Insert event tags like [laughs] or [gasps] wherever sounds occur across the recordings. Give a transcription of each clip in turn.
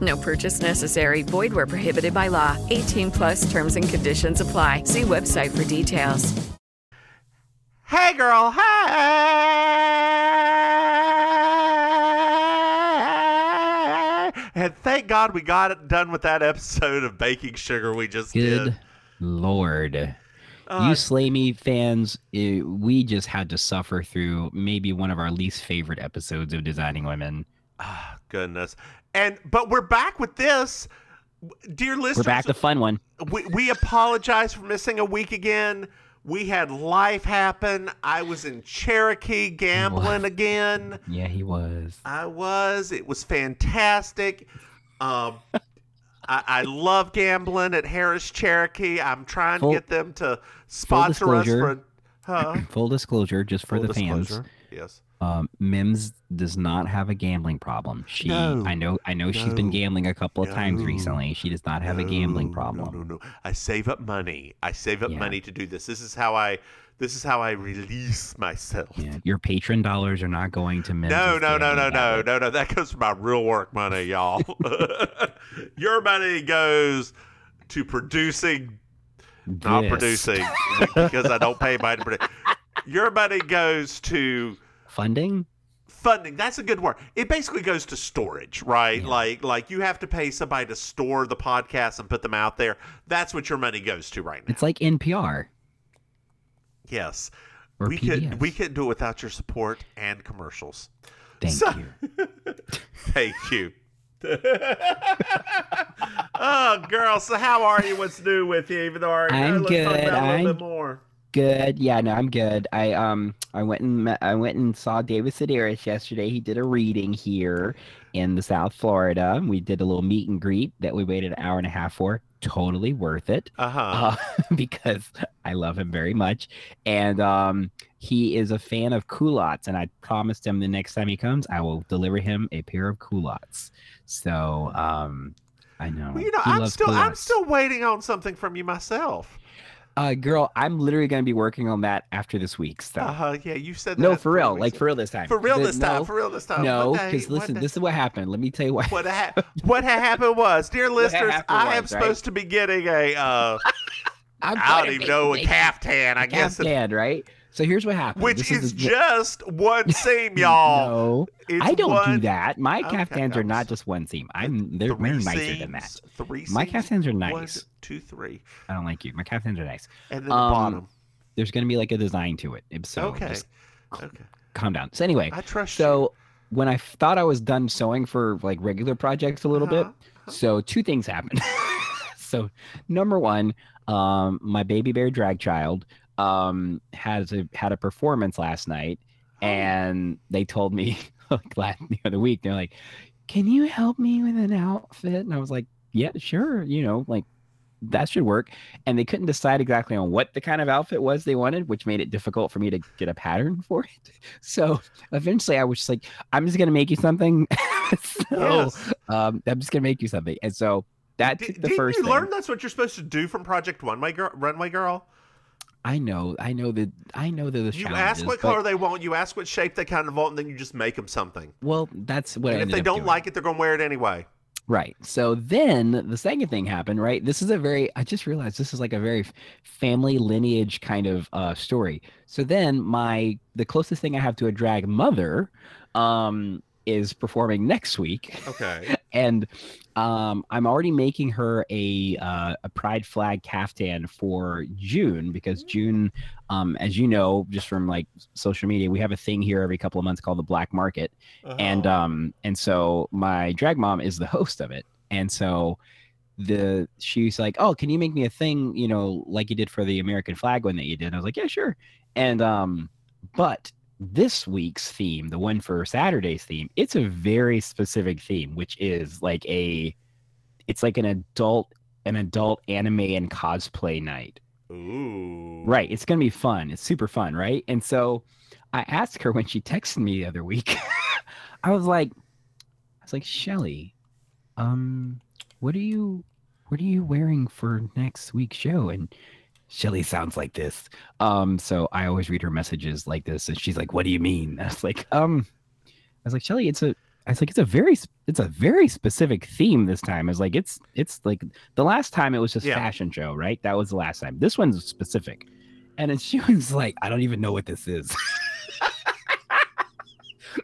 No purchase necessary. Void where prohibited by law. 18 plus terms and conditions apply. See website for details. Hey, girl. Hey. And thank God we got it done with that episode of Baking Sugar we just Good did. lord. Uh, you Slay Me fans, eh, we just had to suffer through maybe one of our least favorite episodes of Designing Women. Ah, goodness. And but we're back with this. Dear listeners, We're back to fun one. we, we apologize for missing a week again. We had life happen. I was in Cherokee [laughs] gambling again. Yeah, he was. I was. It was fantastic. Um, I, I love gambling at Harrah's Cherokee. I'm trying Full- to get them to sponsor us for. Huh? [clears throat] Full disclosure, just for Full the fans. Yes. Um, Mims does not have a gambling problem. She, No, I know, I know she's been gambling a couple of times recently. She does not have a gambling problem. No, no, no. I save up money. I save up Yeah. money to do this. This is how I. This is how I release myself. Yeah, your patron dollars are not going to Mims. No, no, no, no, no, no, no. That goes for my real work money, y'all. [laughs] Your money goes to producing, not producing, because I don't pay my to [laughs] produce. Your money goes to Funding? funding. That's a good word. It basically goes to storage, right? Yeah. Like, like you have to pay somebody to store the podcast and put them out there. That's what your money goes to right now. It's like NPR yes, or we PBS. could we couldn't do it without your support and commercials. Thank So- you. [laughs] Thank you. [laughs] oh, girl. So how are you? What's new with you? Even though our I'm good, about it a little I'm- bit more. Good. Yeah, no, I'm good. I um I went and met, I went and saw David Sedaris yesterday. He did a reading here in the South Florida. We did a little meet and greet that we waited an hour and a half for. Totally worth it. Uh-huh. Uh, [laughs] because I love him very much. And um he is a fan of culottes, and I promised him the next time he comes, I will deliver him a pair of culottes. So um I know. well, you know, he I'm still I'm still waiting on something from you myself. Uh girl, I'm literally gonna be working on that after this week. So Uh huh. Yeah, you said no, for real, like for real this time. For real The- this time. no, For real this time. No, because listen, this is what happened. Let me tell you what. what ha- [laughs] what happened was, dear listeners, I am was, right? supposed to be getting a uh, [laughs] I don't even know a caftan. I guess, caftan, right? So here's what happened. which This is the- just one [laughs] seam, y'all. No, It's I don't one, do that. My Okay, caftans are not just one seam. I'm they're, nicer than that. seams, Three My seams, caftans are One, nice. two, three, I don't like you. My caftans are nice. and then the Um, bottom. There's gonna be like a design to it. So Okay. just Okay. calm down. So anyway, I trust you. so when I thought I was done sewing for like regular projects a little bit, Uh-huh. so two things happened. [laughs] so number one, um, my baby bear drag child um has a had a performance last night, Oh. and they told me [laughs] like last the other week they're like, "Can you help me with an outfit?" And I was like, "Yeah, sure." You know, like that should work. And they couldn't decide exactly on what the kind of outfit was they wanted, which made it difficult for me to get a pattern [laughs] for it. So eventually I was just like, I'm just gonna make you something. [laughs] so Yes. um, I'm just gonna make you something. And so that Did, the didn't first you thing. learn that's what you're supposed to do from Project One Runway Girl? Runway Girl. I know, I know that I know that the You ask what color they want. You ask what shape they kind of want, and then you just make them something. Well, that's what and if they don't doing. like it, they're going to wear it anyway. Right. So then the second thing happened, right? This is a very I just realized this is like a very family lineage kind of uh story. So then my the closest thing I have to a drag mother um is performing next week. Okay. [laughs] and um, I'm already making her a uh, a pride flag caftan for June because June, um, as you know, just from like social media, we have a thing here every couple of months called the Black Market, and Oh. um, and so my drag mom is the host of it, and so the she's like, oh, can you make me a thing, you know, like you did for the American flag one that you did? I was like, yeah, sure, and um, but this week's theme, the one for Saturday's theme, it's a very specific theme, which is like a it's like an adult an adult anime and cosplay night. Ooh. Right. It's gonna be fun. It's super fun, right? And so I asked her when she texted me the other week, [laughs] I was like, I was like, Shelly, um, what are you what are you wearing for next week's show? And Shelly sounds like this. Um, so I always read her messages like this, and she's like, "What do you mean?" [laughs] I was like, "Um, I was like, Shelly, it's a, I was like, it's a very, it's a very specific theme this time. It's like, it's, it's like the last time it was just Yeah. fashion show, right? That was the last time. This one's specific." And then she [laughs] was like, "I don't even know what this is." [laughs]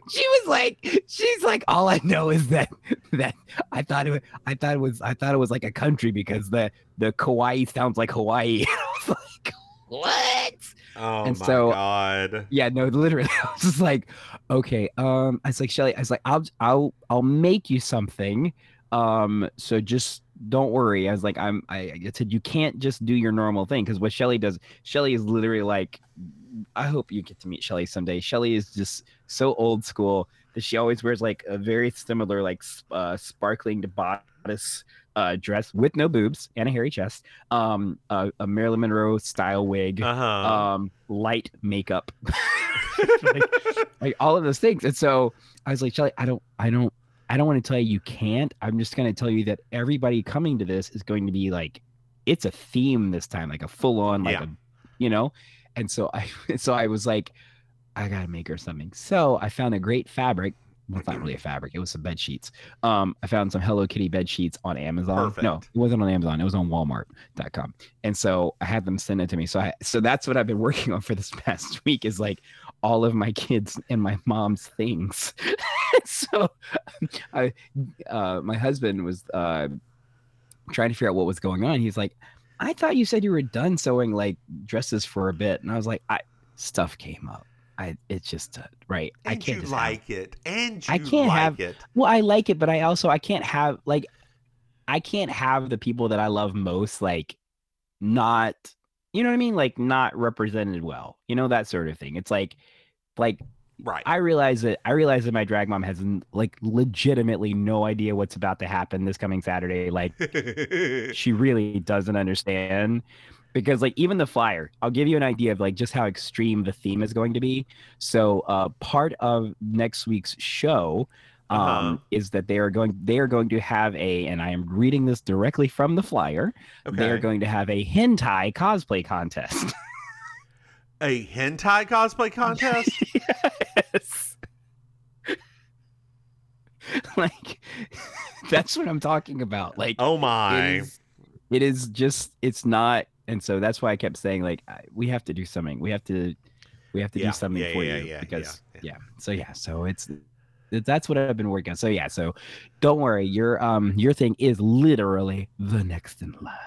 she was like, she's like, all I know is that that I thought it, I thought it was, I thought it was like a country because the the kawaii sounds like Hawaii. [laughs] I was like, what? Oh And my so- god. Yeah, no, literally, [laughs] I was just like, okay. Um, I was like, Shelly, I was like, I'll, I'll, I'll make you something. Um, so just don't worry. I was like, I'm, I, I said, you can't just do your normal thing because what Shelly does, Shelly is literally like, I hope you get to meet Shelly someday. Shelly is just so old school that she always wears like a very similar, like, uh, sparkling to bodice uh, dress with no boobs and a hairy chest, um, a, a Marilyn Monroe style wig, Uh huh. um, light makeup, [laughs] like, like all of those things. And so I was like, Shelly, I don't, I don't, I don't want to tell you you can't. I'm just going to tell you that everybody coming to this is going to be like, it's a theme this time, like a full on, like Yeah. a, you know. And so I, [laughs] so I was like, I gotta make her something. So I found a great fabric. Well, it's not really a fabric. It was some bed sheets. Um, I found some Hello Kitty bed sheets on Amazon. Perfect. No, it wasn't on Amazon. It was on Walmart.com. And so I had them send it to me. So I, so that's what I've been [laughs] working on for this past week is like all of my kids and my mom's things. [laughs] so I, uh, my husband was uh, trying to figure out what was going on. He's like, I thought you said you were done sewing like dresses for a bit, and I was like, I stuff came up. I it's just uh, right. and I can't you just have- like it. And you I can't like have- it. well, I like it, but I also I can't have like I can't have the people that I love most like not you know what I mean like not represented well. You know that sort of thing. It's like like Right. I realize that I realize that my drag mom has like legitimately no idea what's about to happen this coming Saturday. Like [laughs] she really doesn't understand because like even the flyer i'll give you an idea of like just how extreme the theme is going to be so uh part of next week's show um Uh-huh. is that they are going they are going to have a and i am reading this directly from the flyer they are going to have a hentai cosplay contest [laughs] a hentai cosplay [laughs] contest? yes. [laughs] Like [laughs] that's what i'm talking about. Like oh my. is, it is just it's not and so that's why i kept saying like I, we have to do something. We have to we have to Yeah, do something yeah, for yeah, you yeah, because yeah, yeah, so yeah. So it's that's what i've been working on. So yeah. So don't worry. Your um your thing is literally the next in line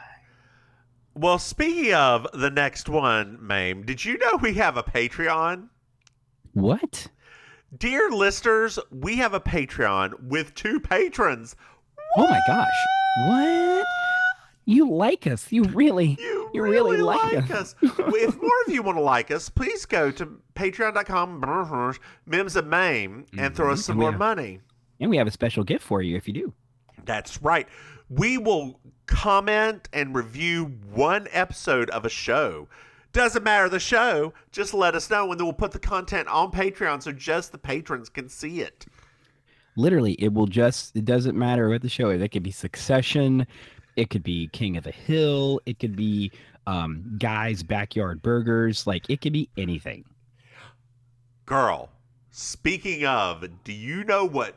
Well, speaking of the next one, Maim, did you know we have a Patreon? what Dear listeners, we have a Patreon with two patrons. oh my gosh what you like us you really You, You really, really like, like us. if more of you want to like us, please go to patreon.com, Mims and Maim, and throw us Mhm. some more have- money. and we have a special gift for you if you do That's right. We will comment and review one episode of a show. Doesn't matter the show, just let us know, and then we'll put the content on Patreon so just the patrons can see it. literally it will just it doesn't matter what the show is it could be succession it could be king of the hill it could be um guys backyard burgers like it could be anything Girl, speaking of, do you know what?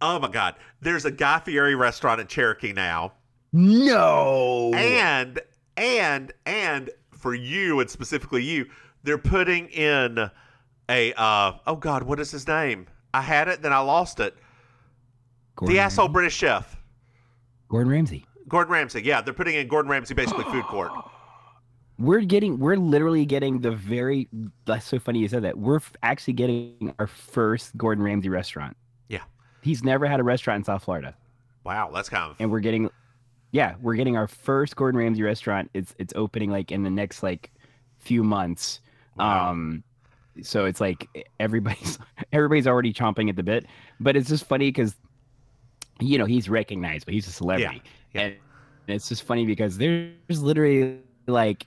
Oh my God. There's a Guy Fieri restaurant in Cherokee now. no And, and, and for you, and specifically you, they're putting in a, uh, oh God, what is his name? I had it, then I lost it. Gordon the asshole Ramsay? British chef, Gordon Ramsay. Gordon Ramsay. Yeah, they're putting in Gordon Ramsay basically food court. [gasps] We're getting, we're literally getting the very. That's so funny you said that. We're actually getting our first Gordon Ramsay restaurant. Yeah. He's never had a restaurant in South Florida, Wow, that's kind of and we're getting, yeah, we're getting our first Gordon Ramsay restaurant. It's it's opening like in the next like few months. Wow. Um, so it's like everybody's [laughs] everybody's already chomping at the bit. But it's just funny because, you know, he's recognized, but he's a celebrity, yeah. and it's just funny because there's literally like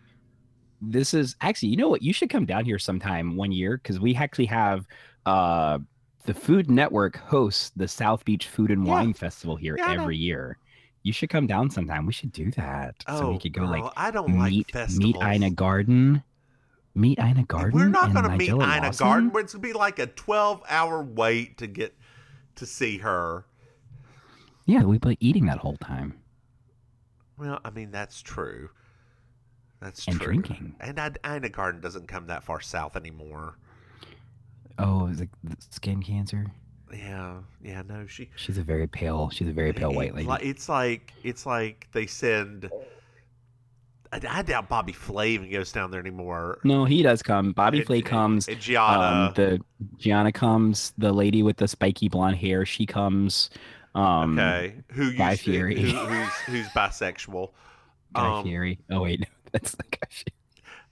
this is actually you know what you should come down here sometime one year because we actually have uh the food network hosts the south beach food and Yeah. wine festival here Yeah, every year you should come down sometime we should do that so oh, we could go girl, like I don't like meet festivals. meet ina garten meet ina garten We're not going to meet Ina Lawson? Garden. It's going to be like a 12 hour wait to get to see her. yeah we've been eating that whole time Well, I mean, that's true. That's And true. drinking. And I, Ina Garten doesn't come that far south anymore. Oh is it the skin cancer Yeah, yeah, no, she. she's a very pale she's a very pale white lady like- It's like it's like they send. I, I doubt Bobby Flay even goes down there anymore. no he does come bobby And- flay comes and Gianna. Um, the Gianna comes. The lady with the spiky blonde hair, she comes. Um, okay, who Guy Fieri. who, who's who's bisexual? Guy Um, Fieri. Oh wait, no, [laughs] that's the Guy Fieri.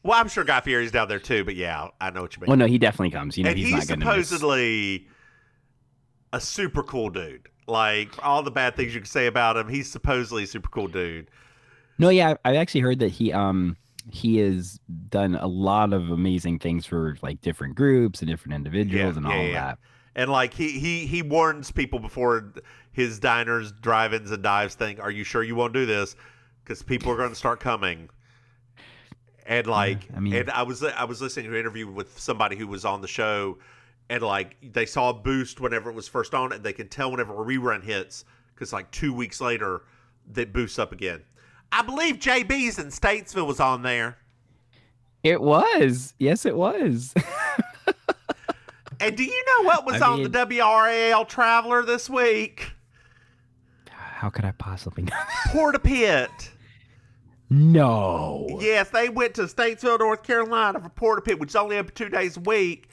Well, I'm sure Guy Fieri's down there too, but yeah, I know what you mean. Well, no, he definitely comes. You know, and he's, he's, not going miss. supposedly a super cool dude. Like all the bad things you can say about him, he's supposedly a super cool dude. No, yeah, I've actually heard that he um he has done a lot of amazing things for like different groups and different individuals Yeah, and yeah, all yeah. that. And like he he he warns people before his diners, drive-ins, and dives thing. Are you sure you won't do this? Because people are going to start coming. And like, I mean- and I was I was listening to an interview with somebody who was on the show, and like they saw a boost whenever it was first on, and they can tell whenever a rerun hits because like two weeks later, that boosts up again. I believe JB's in Statesville was on there. It was. Yes, it was. And do you know what was I on mean- the WRAL Traveler this week? How could I possibly know? Porta Pit. No. Yes, they went to Statesville, North Carolina for Porta Pit, which is only open two days a week.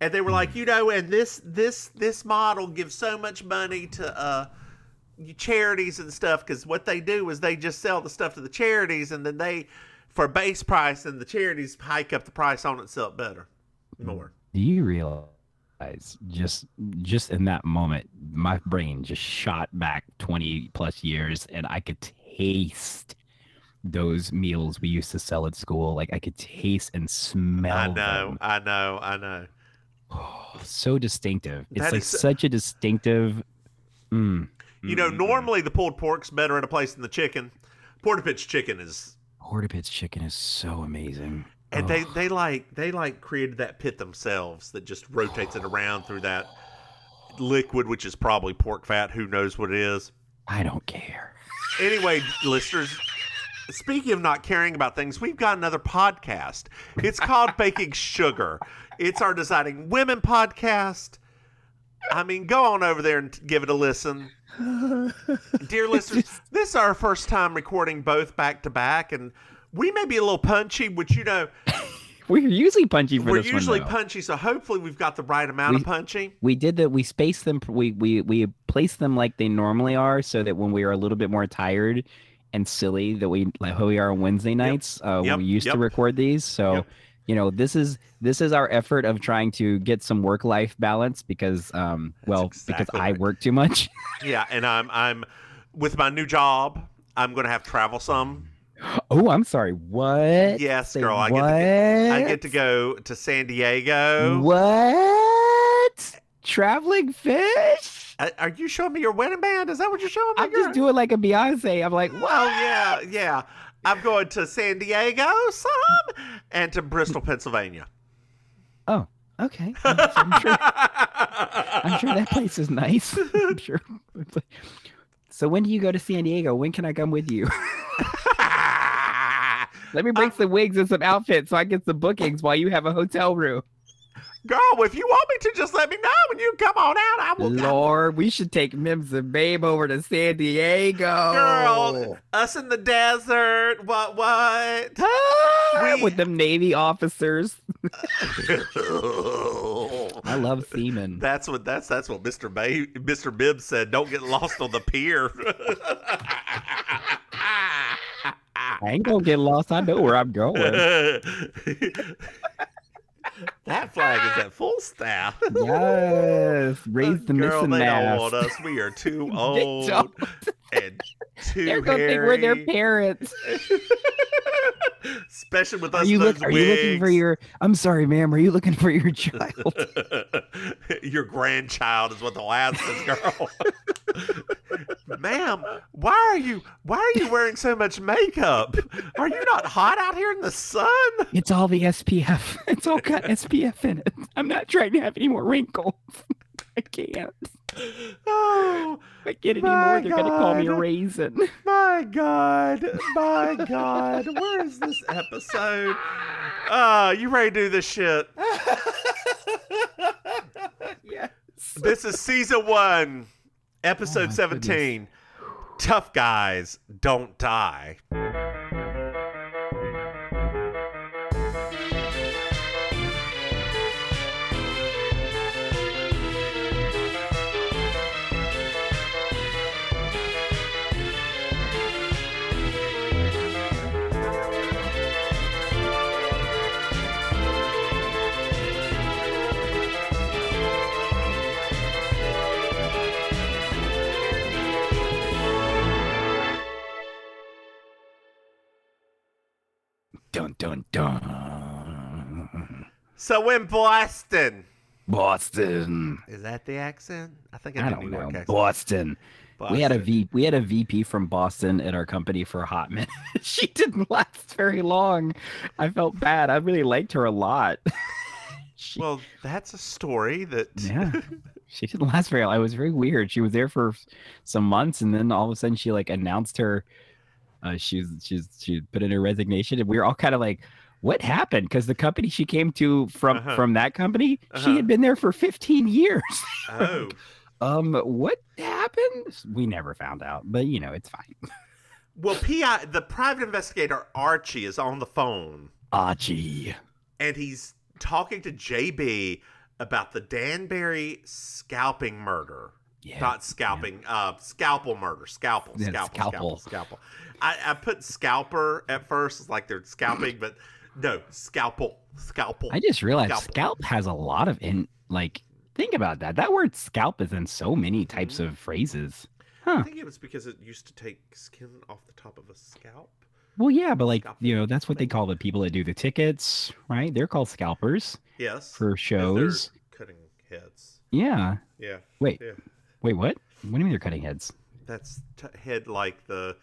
And they were like, you know, and this this this model gives so much money to uh charities and stuff because what they do is they just sell the stuff to the charities and then they for base price and the charities hike up the price on itself better more. Do you realize just just in that moment, my brain just shot back twenty plus years, and I could taste those meals we used to sell at school. Like I could taste and smell. I know, them. I know, I know. so distinctive. It's That like is- such a distinctive. Mm, You know, mm, mm, normally the pulled pork's better in a place than the chicken. Porta Pit's chicken is Porta Pit's chicken is so amazing. and they they like they like created that pit themselves that just rotates it around through that liquid which is probably pork fat who knows what it is I don't care. anyway listeners speaking of not caring about things we've got another podcast it's called [laughs] baking sugar it's our deciding women podcast i mean go on over there and give it a listen dear [laughs] listeners this is our first time recording both back to back and we may be a little punchy which you know [laughs] We're usually punchy for we're usually one. punchy, so hopefully we've got the right amount of We- punchy. we did that we spaced them we we we placed them like they normally are so that when we are a little bit more tired and silly that we like how we are on wednesday nights uh Yep, we used yep. to record these so Yep. you know this is this is our effort of trying to get some work life balance because um well because exactly i work too much [laughs] Yeah, and I'm I'm with my new job. I'm going to have travel some. oh i'm sorry what Yes, Say girl. I what? get to I get to go to San Diego. what traveling fish Are you showing me your wedding band? Is that what you're showing me? i'm just doing like a beyonce i'm like Oh yeah, yeah. I'm going to San Diego some and to Bristol, Pennsylvania. oh okay i'm, I'm sure I'm sure that place is nice. [laughs] I'm sure. So when do you go to San Diego? When can I come with you? [laughs] Let me bring some wigs and some outfits so I get some bookings while you have a hotel room. Girl, if you want me to, just let me know when you come on out. I will. Lord, we should take Mims and Babe over to San Diego. Girl, us in the desert. What? What? [laughs] We- with them Navy officers. [laughs] [laughs] I love seamen. That's what that's that's what Mr. Bay Mr. Bibbs said. Don't get lost on the pier. I ain't gonna get lost. I know where I'm going. That flag is at full staff. [laughs] yes, raise the Girl, missing they don't want us. We are too [laughs] They old don't. and too They're gonna think we're their parents. [laughs] Especially with Are us you, in look, are you looking for your? I'm sorry, ma'am. Are you looking for your child? your grandchild is what the says, girl. Ma'am, why are you why are you wearing so much makeup? Are you not hot out here in the sun? it's all the SPF. [laughs] It's all got SPF in it. I'm not trying to have any more wrinkles. [laughs] I can't. Oh If I get any more, they're gonna call me a raisin. my god. My god. Where is this episode? Uh, you ready to do this shit? [laughs] yes. This is season one, episode Oh my 17. Tough guys don't die. Dun dun dun. So in Boston, Boston. is that the accent? I think I I, don't New know. York accent. Boston. We had a we had a VP from Boston at our company for a hot minute. [laughs] she didn't last very long. I felt bad. I really liked her a lot. [laughs] she, Well, that's a story that. yeah. [laughs] She didn't last very long. It was very weird. She was there for some months and then all of a sudden she like announced her uh she's she's she put in her resignation and we were all kind of like what happened? Because the company she came to from Uh-huh. from that company, Uh-huh. she had been there for 15 years. [laughs] oh, Um, what happened? We never found out, but you know, it's fine. well, PI, the private investigator Archie is on the phone, Archie. and he's talking to JB about the Danbury scalping murder. Yeah. Not scalping, uh, scalpel murder. Scalpel, Yeah, scalpel, scalpel. scalpel, scalpel. I, I put scalper at first, it's like they're scalping, but no, scalpel, scalpel. I just realized Scalpel. scalp has a lot of in like think about that. That word scalp is in so many types of phrases. I think it was because it used to take skin off the top of a scalp. Well, yeah, but like you know, that's what they call the people that do the tickets, right? They're called scalpers Yes. For shows. cutting heads. Yeah. Yeah. Wait. Yeah. Wait, what? What do you mean they're cutting heads? That's t- head like the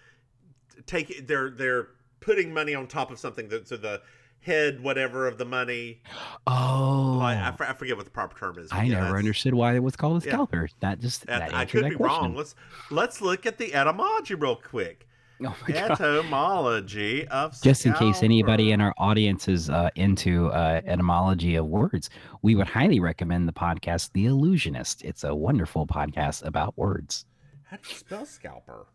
take they're they're putting money on top of something that so the head whatever of the money [gasps] Oh, like I, f- I forget what the proper term is. I yeah, never understood why it was called a Yeah. scalper. That just that- that I could that be question. wrong. Let's let's look at the etymology real quick. [laughs] Oh my God. Etymology of Just in case anybody in our audience is uh, into uh, etymology of words, we would highly recommend the podcast The Allusionist. It's a wonderful podcast about words. How do you spell scalper?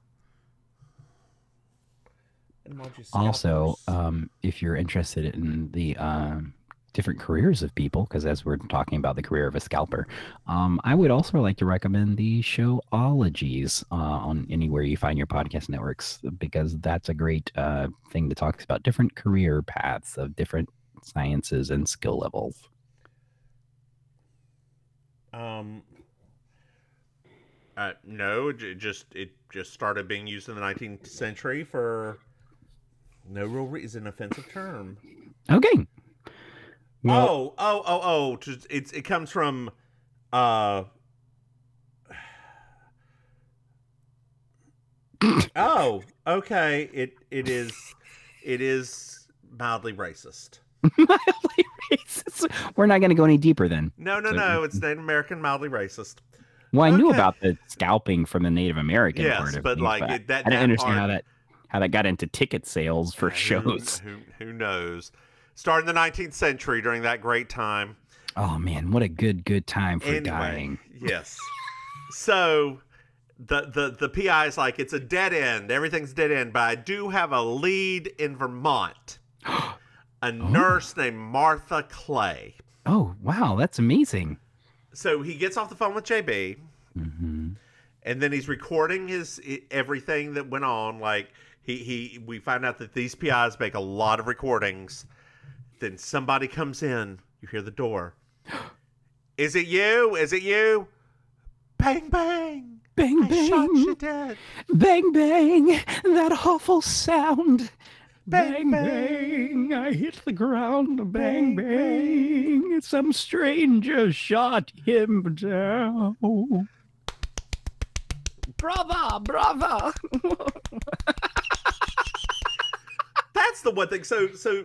Also, um, if you're interested in the um, different careers of people, because as we're talking about the career of a scalper, um, I would also like to recommend the show Ologies uh, on anywhere you find your podcast networks, because that's a great uh, thing to talk about different career paths of different sciences and skill levels. Um. Uh, no, it just it just started being used in the 19th century for no real reason. Offensive term. Okay. Well, oh, oh, oh, oh! It's it comes from, uh. [laughs] oh, okay. It it is, it is mildly racist. [laughs] mildly racist. We're not going to go any deeper then. No, no, So- no. It's Native American, mildly racist. Well, I knew about the scalping from the Native American Yes, part of but things, like but it, that. I didn't that understand part- how that how that got into ticket sales for Yeah, who- shows. Who, who knows? Started in the 19th century during that great time. Oh man, what a good good time for Anyway, dying. yes. So the the the PI is like it's a dead end. Everything's dead end, but I do have a lead in Vermont. [gasps] A nurse named Martha Clay. Oh wow, that's amazing. So he gets off the phone with JB, hmm and then he's recording his everything that went on. Like he he we find out that these PIs make a lot of recordings. Then somebody comes in. You hear the door. [gasps] Is it you? Is it you? Bang bang! Bang I shot you bang, dead. bang bang, that awful sound. Bang, Bang bang, I hit the ground. Bang Bang, bang, some stranger shot him down. Brother, brother. [laughs] That's the one thing. So so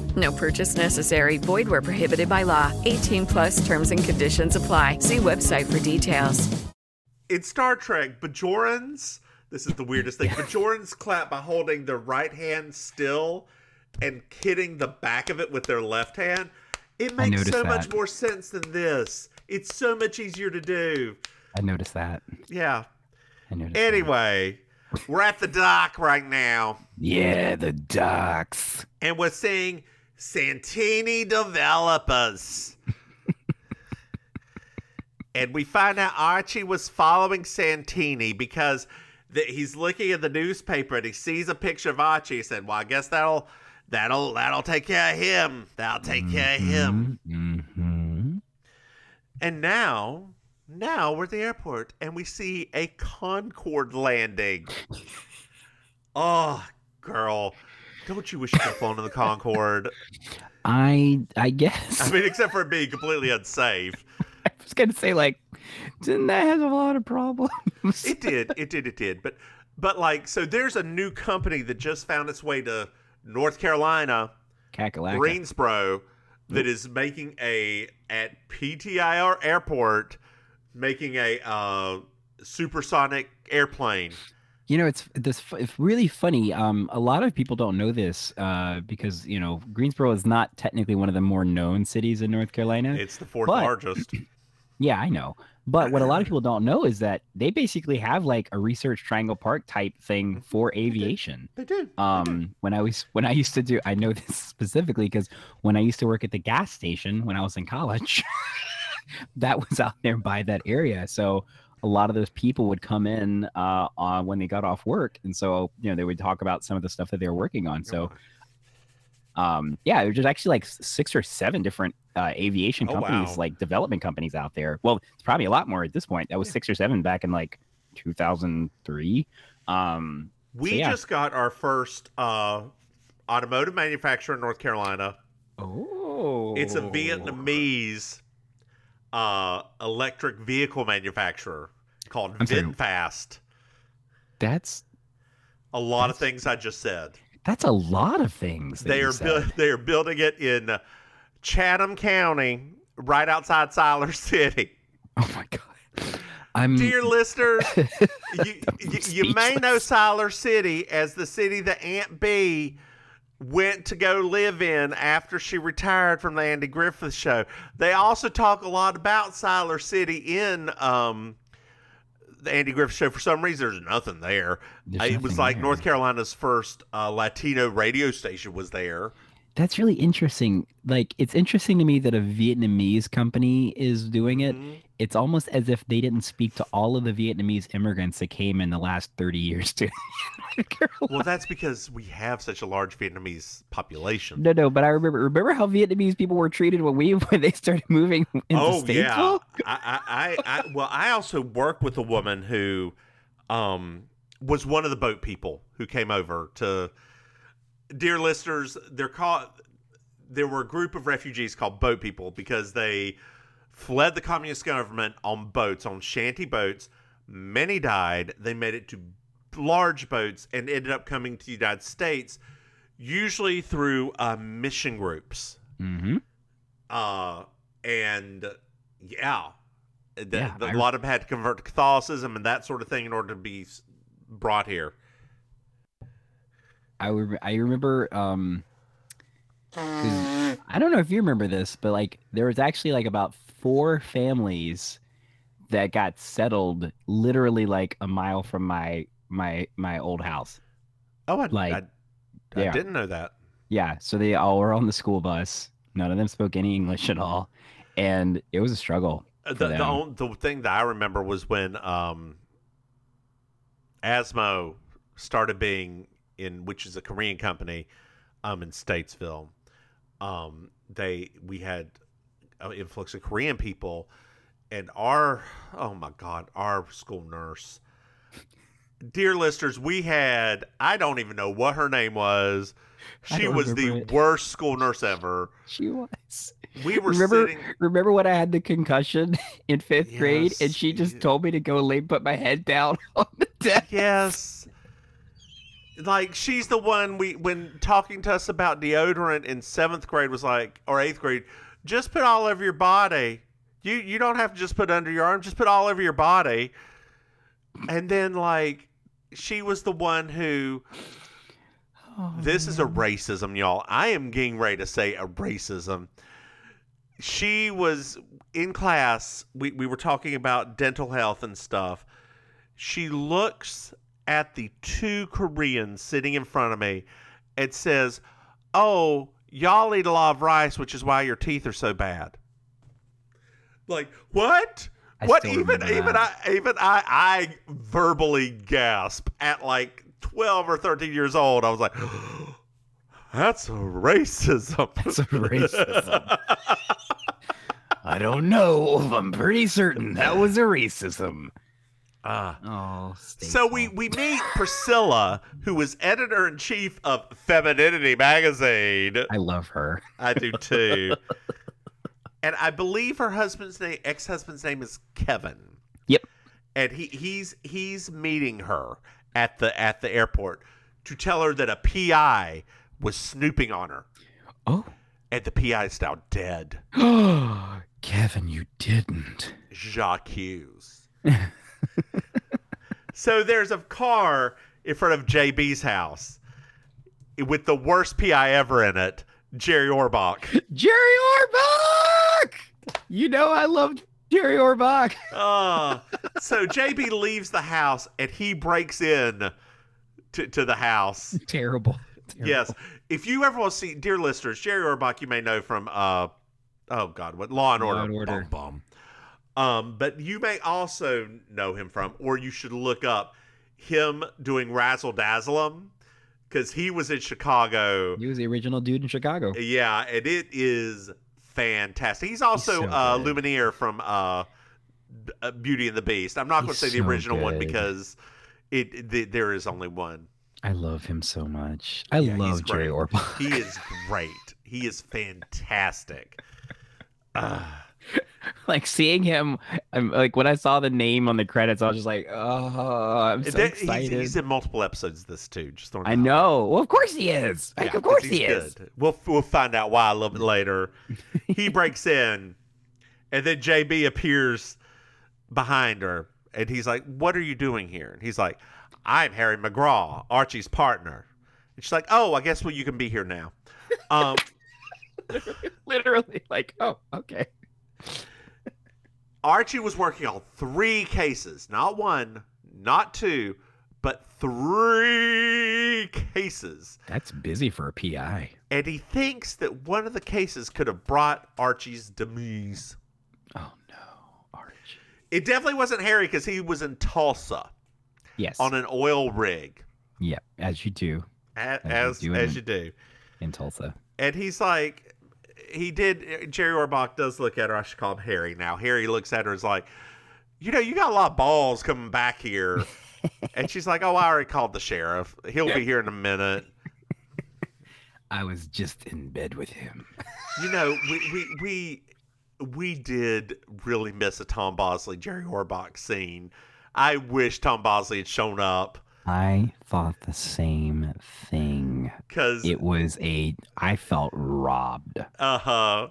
No purchase necessary. Void where prohibited by law. 18 plus terms and conditions apply. See website for details. in Star Trek, Bajorans. This is the weirdest thing. Bajorans clap by holding their right hand still and hitting the back of it with their left hand. It makes so noticed much more sense than this. It's so much easier to do. I noticed that. Yeah. I noticed. that. Anyway, we're at the dock right now, Yeah, the docks. and we're seeing Santini developers. [laughs] and we find out Archie was following Santini because he's looking at the newspaper and he sees a picture of Archie. He said, "Well, I guess that'll that'll that'll take care of him. That'll take care of him." Mm-hmm. And now, now we're at the airport and we see a Concorde landing. [laughs] oh, girl. Don't you wish you could have flown in the Concorde? I I guess I mean, except for it being completely unsafe. [laughs] I was gonna say like, didn't that have a lot of problems? It did, it did, it did. But, but like, so there's a new company that just found its way to North Carolina, Kakalaka. Greensboro, that is making a at PTIR Airport, making a uh, supersonic airplane. You know, it's this. It's really funny. Um, a lot of people don't know this uh, because you know Greensboro is not technically one of the more known cities in North Carolina. It's the fourth But- largest. [clears throat] Yeah, I know. But what a lot of [laughs] people don't know is that they basically have like a research triangle park type thing for aviation. They do. Um, when I was when I used to do, I know [laughs] this specifically because when I used to work at the gas station when I was in college, [laughs] that was out there by that area. So a lot of those people would come in uh, on when they got off work, and so you know they would talk about some of the stuff that they were working on. So um, yeah, there's actually like six or seven different uh, aviation Oh, companies, wow. like development companies out there. Well, it's probably a lot more at this point. That was six or seven back in like 2003. Um, We So, yeah. just got our first uh, automotive manufacturer in North Carolina. oh, It's a Vietnamese uh, electric vehicle manufacturer called I'm sorry. VinFast. That's A lot of things I just said. that's a lot of things. They are bu- they are building it in Chatham County, right outside Siler [laughs] City. Oh my god. I'm Dear listeners, [laughs] you, you, you may know. Siler City as the city that Aunt Bee went to go live in after she retired from the Andy Griffith show. They also talk a lot about Siler City in um, the Andy Griffith show. For some reason, there's nothing there. There's it was like there. North Carolina's first uh, Latino radio station was there. That's really interesting. Like, it's interesting to me that a Vietnamese company is doing it. Mhm. It's almost as if they didn't speak to all of the Vietnamese immigrants that came in the last 30 years to [laughs] Well, that's because we have such a large Vietnamese population. No, no, but I remember remember how Vietnamese people were treated when we [laughs] when they started moving [laughs] into oh yeah, Statesville? I, I, I, I, well, I also work with a woman who, um, was one of the boat people who came over to. Dear listeners, they're called. There were a group of refugees called boat people because they fled the communist government on boats, on shanty boats. Many died. They made it to large boats and ended up coming to the United States, usually through uh, mission groups. Mm-hmm. Uh, and yeah, the, Yeah, the- I- a lot of them had to convert to Catholicism and that sort of thing in order to be brought here. I rem- I remember um I don't know if you remember this, but like there was actually like about four families that got settled literally like a mile from my my my old house. Oh, I, Like, I, I yeah. didn't know that. Yeah, so they all were on the school bus. None of them spoke any English at all, and it was a struggle. Uh, The, the, them. on- the thing that I remember was when um, Asmo started being in, which is a Korean company, um, in Statesville. Um, they we had an influx of Korean people, and our oh my god, our school nurse. Dear listeners, we had I don't even know what her name was. She was the it. worst school nurse ever. [laughs] She was. We were remember, sitting. remember when I had the concussion [laughs] in fifth grade, and she just yeah. told me to go lay, put my head down [laughs] on the desk. Yes. Like she's the one we when talking to us about deodorant in seventh grade was like or eighth grade, just put all over your body. You you don't have to just put under your arm, just put all over your body. And then like she was the one who this is a oh, racism, y'all. I am getting ready to say a racism. She was in class. We, we were talking about dental health and stuff. She looks at the two Koreans sitting in front of me and says, Oh, y'all eat a lot of rice, which is why your teeth are so bad. Like, what? I what even even. I even I I verbally gasp at like 12 or 13 years old. I was like, [gasps] that's a racism. That's a [laughs] racism. I don't know. I'm pretty certain that was a racism. Ah. Oh, So we we meet Priscilla, who was editor in chief of Femininity magazine. I love her. I do too. and I believe her husband's name, ex husband's name is Kevin. Yep. And he he's he's meeting her at the at the airport to tell her that a PI was snooping on her, Oh. and the PI is now dead. Oh [gasps] Kevin, you didn't. J'accuse. [laughs] so there's a car in front of JB's house with the worst PI ever in it, Jerry Orbach. Jerry Orbach! You know I love Jerry Orbach. Uh, [laughs] so JB leaves the house and he breaks in to, to the house. Terrible. Terrible. Yes. If you ever want to see, dear listeners, Jerry Orbach, you may know from, uh, oh God, what Law and Law Order. and Order. Bum, bum. Um, but you may also know him from, or you should look up him doing Razzle Dazzle 'em because he was in Chicago. He was the original dude in Chicago. Yeah, and it is fantastic. He's also so uh, good. Lumière from uh, uh, Beauty and the Beast. I'm not going to say He's the so original one because it the, there is only one. I love him so much. I Yeah, love Jerry. Orbach. He is great. He is fantastic. Uh, [laughs] [laughs] like seeing him, I'm like when I saw the name on the credits, I was just like, oh, I'm so that- he's, excited. he's in multiple episodes of this too. Just throwing I it out know. Well, of course he is. Like, Yeah, of course he is. good. We'll we'll find out why a little bit later. [laughs] he breaks in, and then JB appears behind her, and he's like, "What are you doing here?" And he's like, "I'm Harry McGraw, Archie's partner." And she's like, "Oh, I guess well you can be here now." Um, [laughs] Literally, like, oh, okay. Archie was working on three cases, not one, not two, but three cases. That's busy for a PI. And he thinks that one of the cases could have brought Archie's demise. Oh no, Archie. It definitely wasn't Harry because he was in Tulsa Yes. on an oil rig, Yep, as you do As as you as in- you do. in Tulsa. And he's like, he did. Uh, Jerry Orbach does look at her. I should call him Harry now. Harry looks at her and is like, you know, you got a lot of balls coming back here. [laughs] and she's like, oh, I already called the sheriff. He'll be here in a minute. [laughs] I was just in bed with him. You know, we we we we did really miss a Tom Bosley Jerry Orbach scene. I wish Tom Bosley had shown up I thought the same thing. Because It was a. I felt robbed. uh huh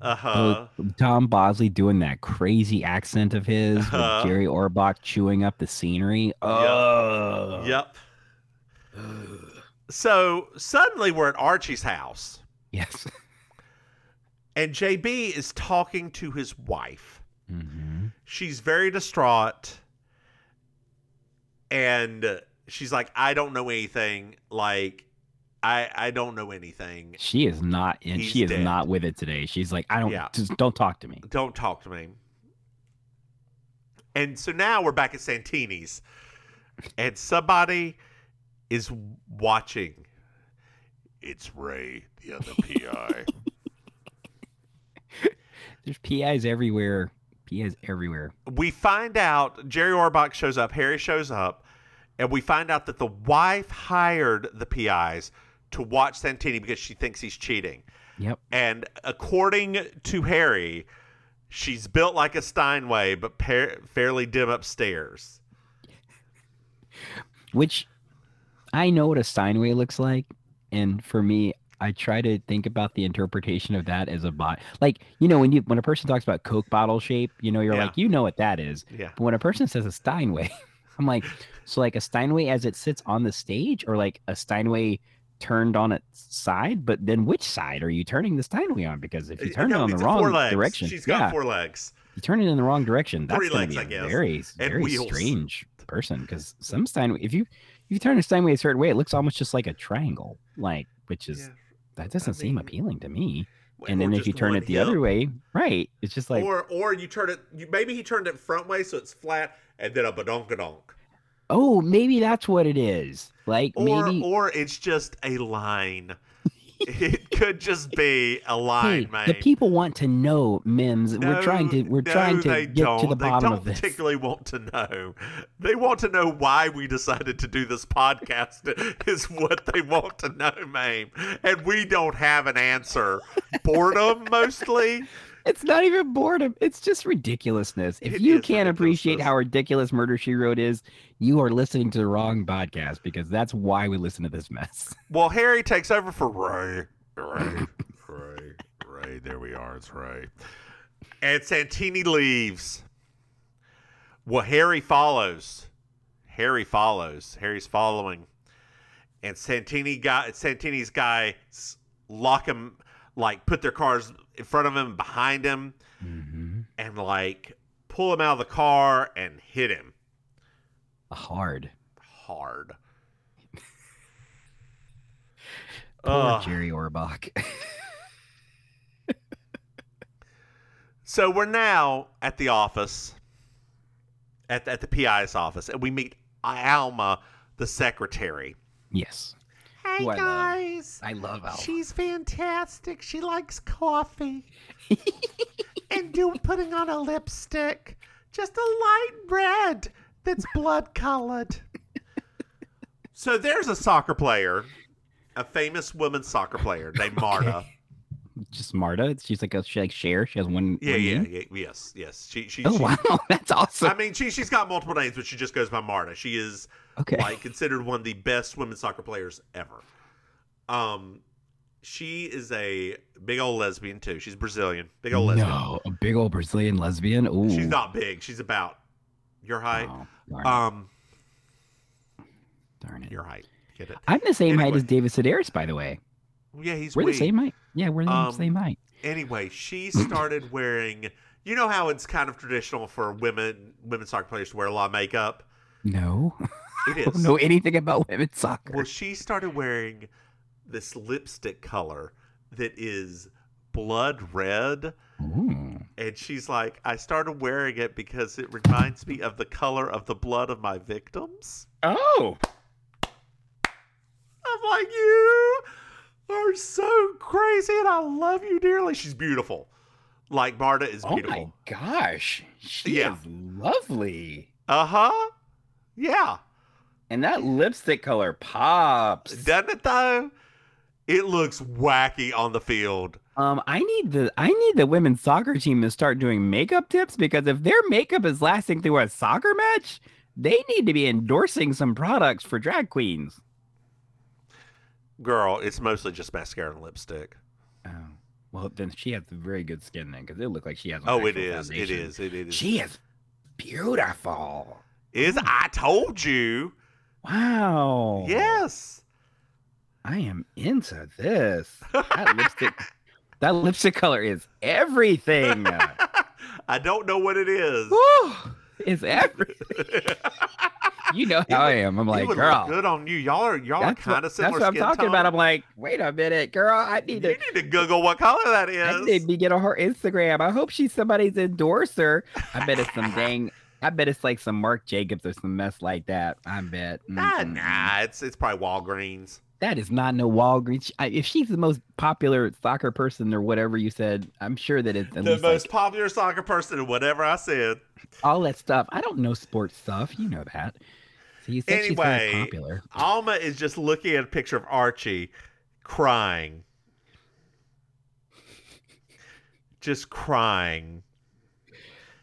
uh huh Tom Bosley doing that crazy accent of his Uh-huh. with Jerry Orbach chewing up the scenery. Oh, yep. So suddenly we're at Archie's house. yes. And JB is talking to his wife. hmm She's very distraught. And she's like, I don't know anything. Like, I I don't know anything. She is not, and He's she is dead. not with it today. She's like, I don't, Yeah. just don't talk to me. Don't talk to me. And so now we're back at Santini's. And somebody is watching. It's Ray, the other [laughs] PI. There's PIs everywhere. PIs everywhere. we find out Jerry Orbach shows up, Harry shows up, and we find out that the wife hired the PIs to watch Santini because she thinks he's cheating. Yep. And according to Harry, she's built like a Steinway, but par- fairly dim upstairs. Which I know what a Steinway looks like, and for me, I try to think about the interpretation of that as a bot. Like you know, when you when a person talks about Coke bottle shape, you know, you're Yeah. like, you know what that is. Yeah. But when a person says a Steinway, [laughs] I'm like, so like a Steinway as it sits on the stage, or like a Steinway turned on its side. But then which side are you turning the Steinway on? Because if you turn No, it on the wrong direction, She's got yeah, four legs. you turn it in the wrong direction. That's Three gonna legs, be I a guess, very very strange person because some Steinway, if you if you turn a Steinway a certain way, it looks almost just like a triangle, like which is Yeah. that doesn't seem mean, appealing to me. Or And then if you turn it the other way, right, it's just like or or you turn it. You, maybe he turned it front way so it's flat, and then a badonkadonk. Oh, maybe that's what it is. Like Or maybe or it's just a line. [laughs] it could just be a line, hey, man. the people want to know, Mims. we're trying to we're trying to get don't. to the they bottom don't of this. particularly want to know. They want to know why we decided to do this podcast. [laughs] is what they want to know, man. And we don't have an answer. Boredom, mostly. It's not even boredom. It's just ridiculousness. If It you can't appreciate how ridiculous Murder She Wrote is, you are listening to the wrong podcast because that's why we listen to this mess. [laughs] Well, Harry takes over for Ray. Ray. Ray. Ray. There we are. It's Ray. And Santini leaves. Well, Harry follows. Harry follows. Harry's following. And Santini got Santini's guys lock him, like put their cars in front of him, behind him, Mm-hmm. and like pull him out of the car and hit him Hard. hard. [laughs] Poor Ugh. Jerry Orbach. So we're now at the office, at the, at the PI's office, and we meet Alma, the secretary. yes. Hey Who I love. guys, I love Alma. she's fantastic. She likes coffee and do putting on a lipstick, just a light red that's blood colored. so there's a soccer player, a famous women's soccer player named [laughs] Marta. Just Marta. She's like a she like Cher. She has one. Yeah, one yeah, name? yeah, yes, yes. She, she, Oh she- wow, [laughs] that's awesome. I mean, she she's got multiple names, but she just goes by Marta. She is Okay. like considered one of the best women's soccer players ever. Um, she is a big old lesbian too. She's Brazilian, big old lesbian. no, a big old Brazilian lesbian. Ooh. She's not big. She's about your height. Oh, darn, it, Um, darn it. your height. Get it? I'm the same height as David Sedaris, by the way. Yeah, he's We're wee. the same height. Yeah, we're the Um, same height. Anyway, she started wearing. You know how it's kind of traditional for women women soccer players to wear a lot of makeup. No. [laughs] It [laughs] I don't know anything about women's soccer. Well, she started wearing this lipstick color that is blood red. Ooh. And she's like, I started wearing it because it reminds me of the color of the blood of my victims. Oh, I'm like, you are so crazy and I love you dearly. She's beautiful. Like Marta is beautiful. oh my gosh, she Yeah. is lovely. Uh huh. Yeah. And that lipstick color pops. Doesn't it though? It looks wacky on the field. Um, I need the I need the women's soccer team to start doing makeup tips because if their makeup is lasting through a soccer match, they need to be endorsing some products for drag queens. Girl, it's mostly just mascara and lipstick. Oh, well, then she has very good skin then because it looked like she has. Oh, it is. It foundation. is. It is. She is beautiful. is. I told you. Wow. Yes. I am into this. That lipstick. [laughs] That lipstick color is everything. [laughs] I don't know what it is. Woo, it's everything. you know [laughs] how I am. I'm like, girl. look good on you. Y'all are y'all are kind of similar. that's what I'm talking about. I'm like, wait a minute, girl. I need to. you need to Google what color that I need to get on her Instagram. I hope she's somebody's endorser. I bet it's some dang. I bet it's like some Marc Jacobs or some mess like that. I bet. Nah, nah, it's it's probably Walgreens. That is not no Walgreens. I- If she's the most popular soccer person or whatever you said, I'm sure that it's The most like popular soccer person or whatever I said. all that stuff. I don't know sports stuff. You know that. So you said she's Anyway, popular. Alma is just looking at a picture of Archie crying. Just crying.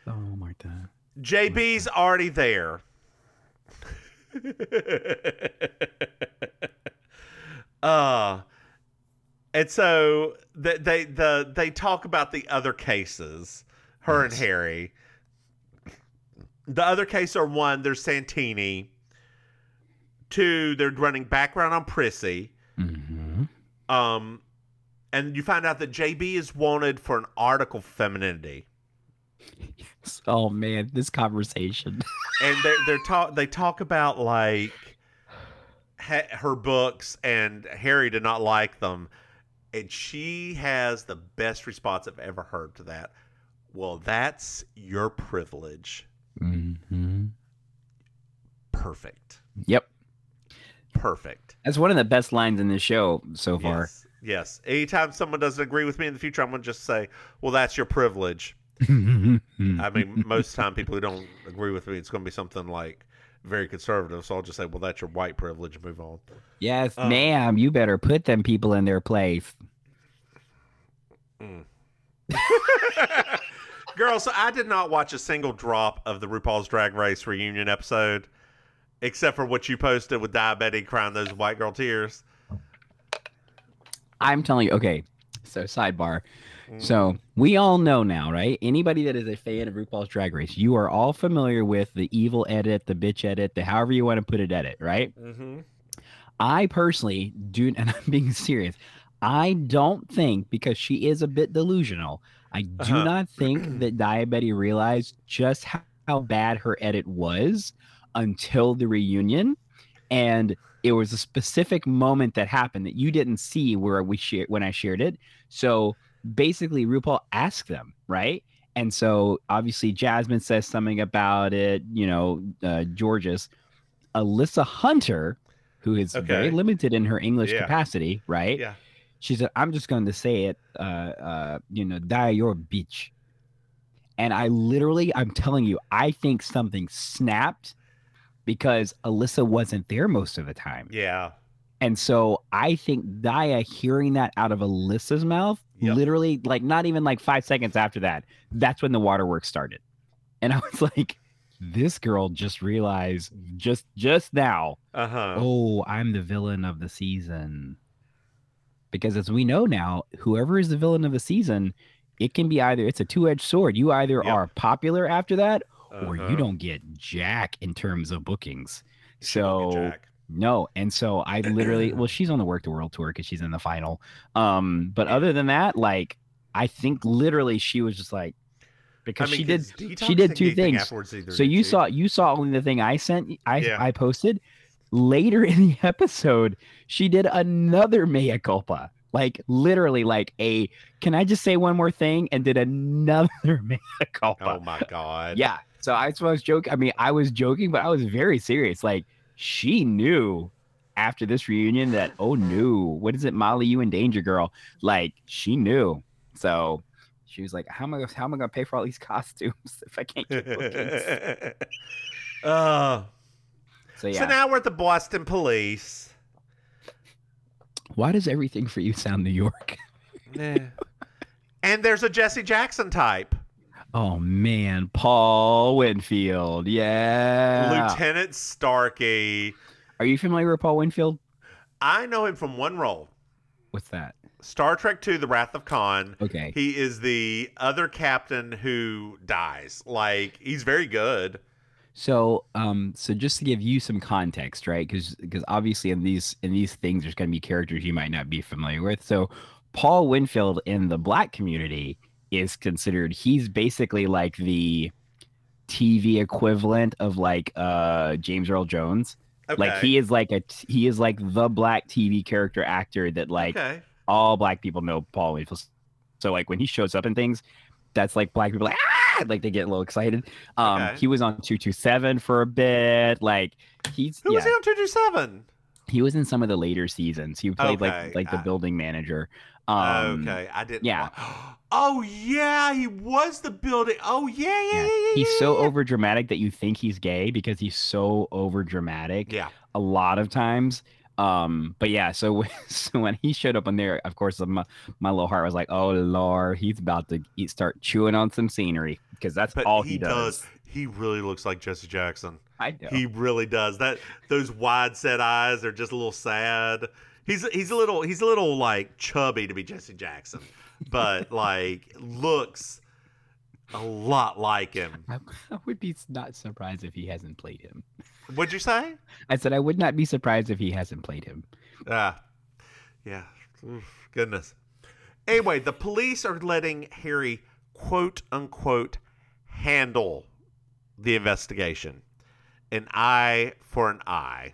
Oh, Martha. JB's already there. [laughs] uh and so they, they the they talk about the other cases, her and Harry. The other case are one, there's Santini. Two, they're running background on Prissy. hmm Um, and you find out that JB is wanted for an article femininity. Oh man, this conversation. [laughs] and they're, they're talk they talk about like ha- her books and harry did not like them. And she has the best response i've ever heard to that. Well that's your privilege. Hmm perfect. Yep. perfect. That's one of the best lines in this show so far. yes. Yes. Anytime someone doesn't agree with me in the future i'm going to just say well that's your privilege. I mean most time people who don't agree with me it's going to be something like very conservative so i'll just say well that's your white privilege move on yes, Um, ma'am. You better put them people in their place. [laughs] Girl, so I did not watch a single drop of the RuPaul's Drag Race reunion episode, except for what you posted with Daya Betty crying those white girl tears. I'm telling you. Okay. So sidebar. Mm. So we all know now, right? Anybody that is a fan of RuPaul's Drag Race, you are all familiar with the evil edit, the bitch edit, the however you want to put it edit, right? Mm-hmm. I personally do, [laughs] and I'm being serious. I don't think because she is a bit delusional. I do Uh-huh. not think [clears throat] that Diabetes realized just how, how bad her edit was until the reunion, and it was a specific moment that happened that you didn't see where we shared when I shared it. So basically, RuPaul asked them, right? And so obviously Jasmine says something about it. You know, uh, Georges, Alyssa Hunter, who is very limited in her English Yeah. capacity, right? Yeah. She said, I'm just going to say it, uh, uh, you know, die your bitch. And I literally, I'm telling you, I think something snapped because Alyssa wasn't there most of the time. Yeah. And so I think Daya hearing that out of Alyssa's mouth, Yep. literally, like not even like five seconds after that, that's when the waterworks started. And I was [laughs] like, this girl just realized just just now, Uh huh. oh, I'm the villain of the season. Because as we know now, whoever is the villain of the season, it can be either it's a two-edged sword. You either Yep. are popular after that, or Uh-huh. you don't get jack in terms of bookings. So. No, and so I literally well, [clears throat] she's on the Werq the World tour because she's in the final. Um, but other than that, like I think literally she was just like, because I mean, she did she did two things. So you saw you saw only the thing I sent I Yeah. I posted. Later [laughs] in the episode, she did another mea culpa. Like literally like a can I just say one more thing and did another [laughs] mea culpa. Oh my god. Yeah. So I was joking. I mean, I was joking, but I was very serious. Like she knew after this reunion that oh no, what is it, Molly? You in danger, girl? Like she knew. So she was like, "How am I? How am I gonna pay for all these [laughs] costumes if I can't get bookings?" [laughs] uh, So yeah. So now we're at the Boston Police. Why does everything for you sound New York? [laughs] and there's a Jesse Jackson type. Oh man, Paul Winfield. Yeah. Lieutenant Starkey. Are you familiar with Paul Winfield? I know him from one role. What's that? Star Trek II: The Wrath of Khan. Okay. He is the other captain who dies. Like he's very good. So, um, so just to give you some context, right? Because because obviously in these in these things, there's going to be characters you might not be familiar with. So, Paul Winfield in the black community is considered he's basically like the TV equivalent of like uh James Earl Jones. Like he is like a he is like the black TV character actor that like okay. all black people know Paul Winfield. So like when he shows up in things, that's like black people like ah like they get a little excited. Um Okay. he was on 227 for a bit. Like he's Who yeah, was he on two two seven? he was in some of the later seasons. He played Okay, like like the building manager. Um okay, I didn't. yeah. wa- [gasps] Oh yeah, he was the building. Oh yeah, yeah, yeah. yeah. yeah, He's so yeah. over dramatic that you think he's gay because he's so over dramatic. Yeah. a lot of times. Um, but yeah, so when, [laughs] so when he showed up on there, of course, my, my little heart was like, "Oh Lord, he's about to eat, start chewing on some scenery because that's But all he, he, does. He really looks like Jesse Jackson. I know. He really does. That those wide set eyes are just a little sad. He's he's a little he's a little like chubby to be Jesse Jackson, but [laughs] like looks a lot like him. I, I would be not surprised if he hasn't played him. What'd you say? I said I would not be surprised if he hasn't played him. Ah, yeah. Oof, goodness. Anyway, the police are letting Harry quote unquote handle the investigation. An eye for an eye.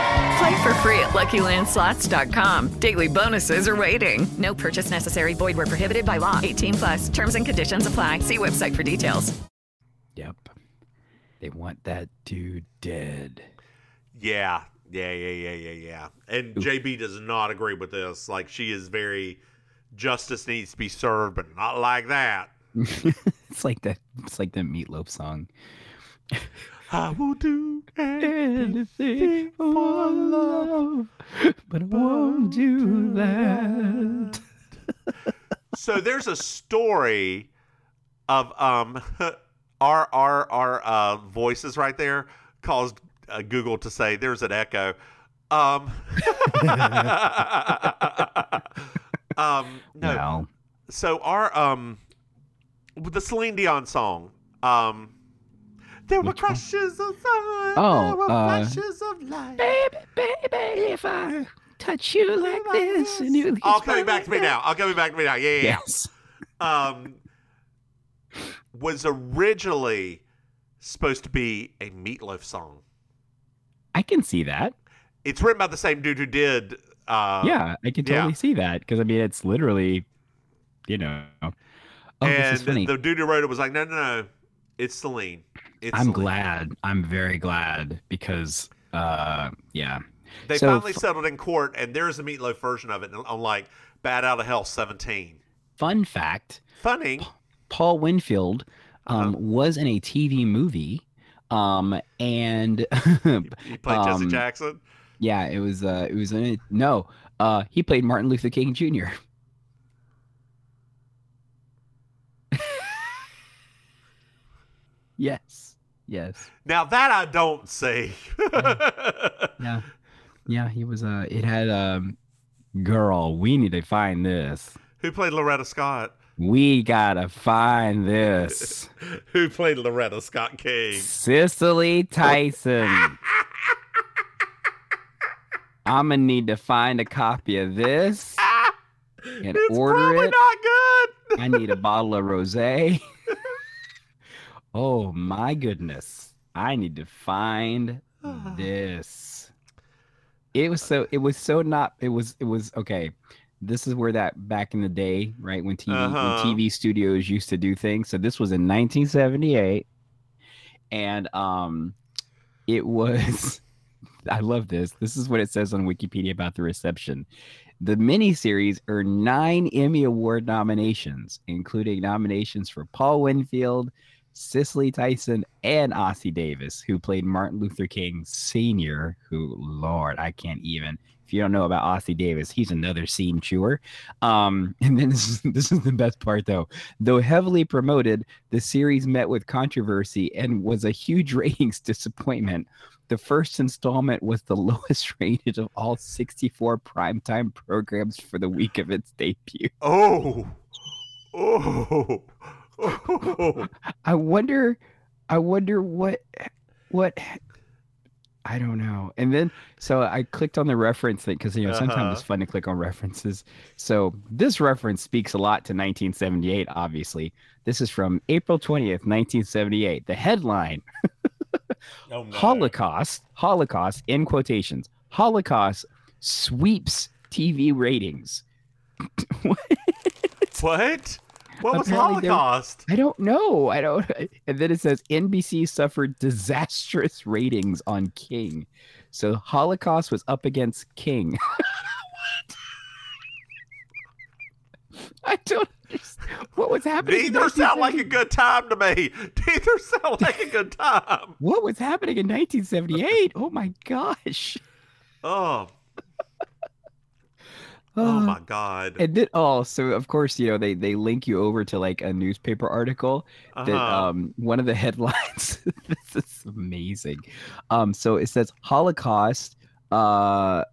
Play for free at LuckyLandSlots.com. Daily bonuses are waiting. No purchase necessary. Void where prohibited by law. 18 plus. Terms and conditions apply. See website for details. Yep. They want that dude dead. Yeah, yeah, yeah, yeah, yeah, yeah. And JB does not agree with this. Like she is very justice needs to be served, but not like that. [laughs] it's like that. It's like the Meatloaf song. [laughs] I will do anything for love, but I won't do that. [laughs] so there's a story of um [laughs] our our our uh, voices right there caused uh, Google to say there's an echo. Um, [laughs] um no. Well, So our um with the Celine Dion song, um there were Which one? crashes of sun, Oh, there were uh, flashes of light. baby, baby, if I touch you like this, and you All coming back to me now. I'll coming back to me now. Yeah, yeah, yeah. Yes. um, was originally supposed to be a Meatloaf song. I can see that. It's written by the same dude who did. Uh, yeah, I can yeah. totally see that because I mean, it's literally, you know. Oh, this and is funny. the dude who wrote it was like, no, no, no, it's Celine. It's I'm glad. I'm very glad because, uh, yeah. They So, finally settled in court, and there is a Meatloaf version of it on like Bat Out of Hell 17. Fun fact: Funny. Paul Winfield um, Uh-huh. was in a TV movie, um, and [laughs] He played Jesse um, Jackson. Yeah, it was. Uh, it was in it. No, uh, he played Martin Luther King Jr. [laughs] [laughs] yes. Yes. Now that I don't see. [laughs] Yeah. Yeah. He was. Uh. It had. Um. girl, we need to find this. Who played Coretta Scott? We gotta find this. [laughs] Who played Coretta Scott King? Cicely Tyson. [laughs] I'm gonna need to find a copy of this and it's order probably it. not good. I need a bottle of rosé. Oh my goodness. I need to find this. It was so it was so not it was it was okay. This is where that back in the day, right, when TV Uh-huh. when TV studios used to do things. So this was in 1978 and um it was [laughs] I love this. This is what it says on Wikipedia about the reception. The miniseries earned nine Emmy Award nominations, including nominations for Paul Winfield, Cicely Tyson, and Ossie Davis, who played Martin Luther King Sr., who, Lord, I can't even. If you don't know about Ossie Davis, he's another seam chewer. Um, [laughs] and then this is, this is the best part, though. Though heavily promoted, the series met with controversy and was a huge [laughs] ratings disappointment. The first installment was the [laughs] lowest rated of all 64 primetime programs for the week of its debut. Oh. Oh. [laughs] I wonder I wonder what what I don't know. And then so I clicked on the reference thing because you know sometimes Uh-huh. it's fun to click on references. So this reference speaks a lot to 1978, obviously. This is from April 20th, 1978. The headline Oh, no. Holocaust, Holocaust in quotations. Holocaust sweeps TV ratings. [laughs] What? What was Apparently there- Holocaust? I don't know. I don't. [laughs] And then it says NBC suffered disastrous ratings on King. So Holocaust was up against King. what? [laughs] I don't understand. What was happening? in Neither sound like a good time to me. [laughs] Neither sound like a good time. What was happening in 1978? Oh my gosh. Oh. Oh [gasps] my God. And then oh, so of course, you know, they they link you over to like a newspaper article that Uh-huh. um one of the [laughs] headlines this is amazing. Um so it says Holocaust uh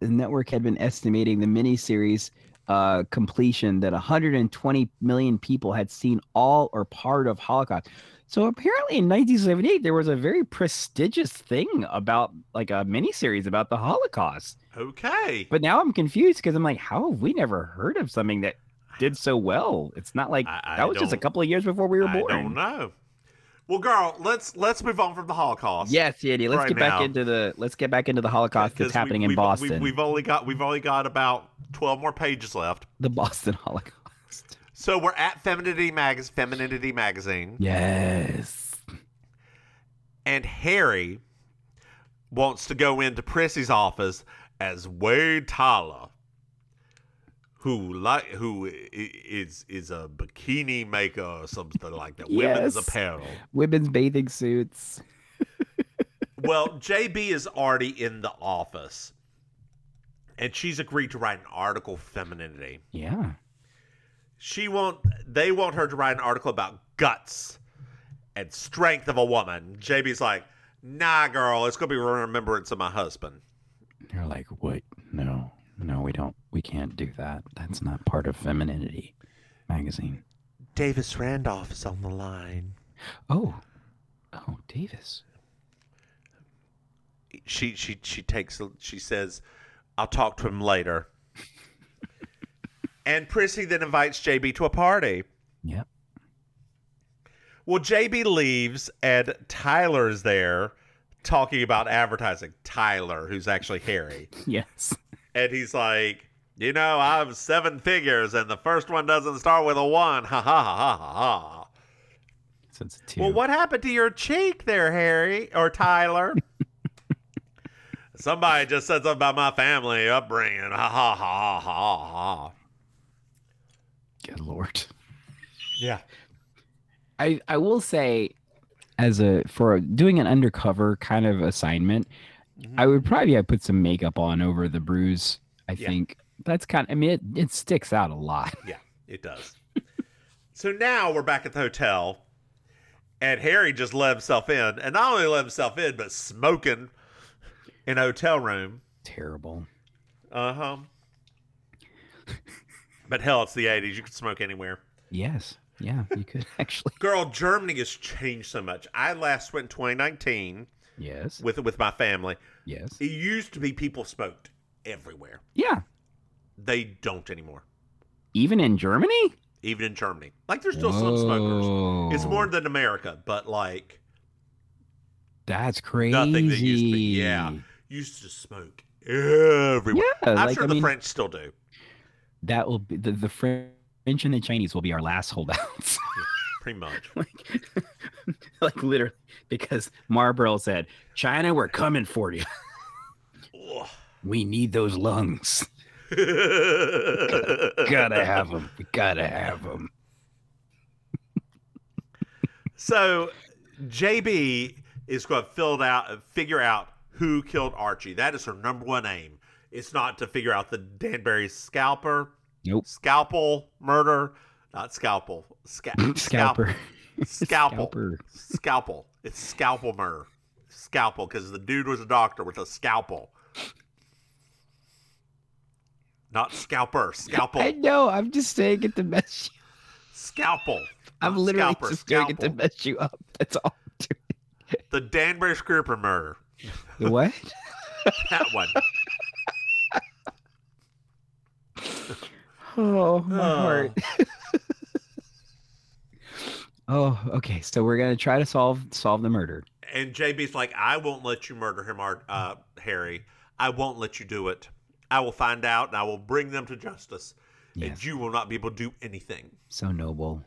the network had been estimating the miniseries uh completion that 120 million people had seen all or part of Holocaust. So apparently in 1978 there was a very prestigious thing about like a miniseries about the Holocaust. Okay. But now I'm confused because I'm like, how have we never heard of something that did so well? It's not like I that was just a couple of years before we were I born. I don't know. Well, girl, let's let's move on from the Holocaust. Yes, Yeti. Let's right get back now. into the let's get back into the Holocaust that's Because we- happening in Boston. We've, we've only got we've only got about twelve more pages left. the Boston [laughs] Holocaust. So we're at Femininity Mag- Femininity Magazine, Yes. and Harry wants to go into Prissy's office as Wade Tyler, who like who is is a bikini maker or something like that, women's apparel. Women's bathing suits. [laughs] Well, JB is already in the office, and she's agreed to write an article, femininity. Yeah. She want they want her to write an article about guts and strength of a woman. JB's like, nah, girl, it's gonna be remembrance of my husband. You're like, what? No, no, we don't. We can't do that. That's not part of Femininity magazine. Davis Randolph is on the line. Oh, oh, Davis. She she she takes she says, I'll talk to him later. And Prissy then invites JB to a party. Yep. Well, JB leaves and Tyler's there talking about advertising. Tyler, who's actually Harry. [laughs] Yes. And he's like, you know, I have seven figures and the first one doesn't start with a one. [laughs] Ha ha ha ha ha ha. So it's two. Well, what happened to your cheek there, Harry or Tyler? [laughs] Somebody just said something about my family upbringing. Ha ha ha ha ha. Good lord. Yeah. I I will say, as a for doing an undercover kind of assignment, I would probably have put some makeup on over the bruise. I Yeah. think that's kind. I mean, it, it sticks out a lot. [laughs] Yeah, it does. so now we're back at the hotel, and Harry just let himself in, and not only let himself in, but smoking in a hotel room. Terrible. Uh huh. But hell, it's the 80s. You could smoke anywhere. Yes. Yeah, you could [laughs] actually. Girl, Germany has changed so much. I last went in 2019 Yes. with with my family. Yes. It used to be people smoked everywhere. Yeah. They don't anymore. Even in Germany? Even in Germany. Like there's still some smokers. It's more than America, but like That's crazy. nothing that used to be. Yeah. Used to smoke everywhere. Yeah, I'm like, sure I the mean- French still do. That will be the, the French and the Chinese will be our last holdouts. [laughs] Pretty much. [laughs] like, [laughs] like literally, because Marlboro said, China, we're coming for you. we need those lungs. gotta have them. We gotta have them. So JB is going to fill out, figure out who killed Archie. That is her number one aim. It's not to figure out the Danbury scalper, Nope. scalpel murder, not scalpel, Sca- [laughs] Scalper. scalpel, Scalper. scalpel. It's scalpel murder, scalpel because the dude was a doctor with a scalpel, not scalper, scalpel, I know. I'm just saying it to mess you. scalpel. I'm literally scalper, just doing it to mess you up. That's all. I'm doing. The Danbury scalper murder. The what? [laughs] That one. [laughs] Oh, my Oh. heart. [laughs] oh, okay. So we're gonna try to solve solve the murder. And JB's like, I won't let you murder him, uh, Harry. I won't let you do it. I will find out and I will bring them to justice. And you will not be able to do anything. So noble.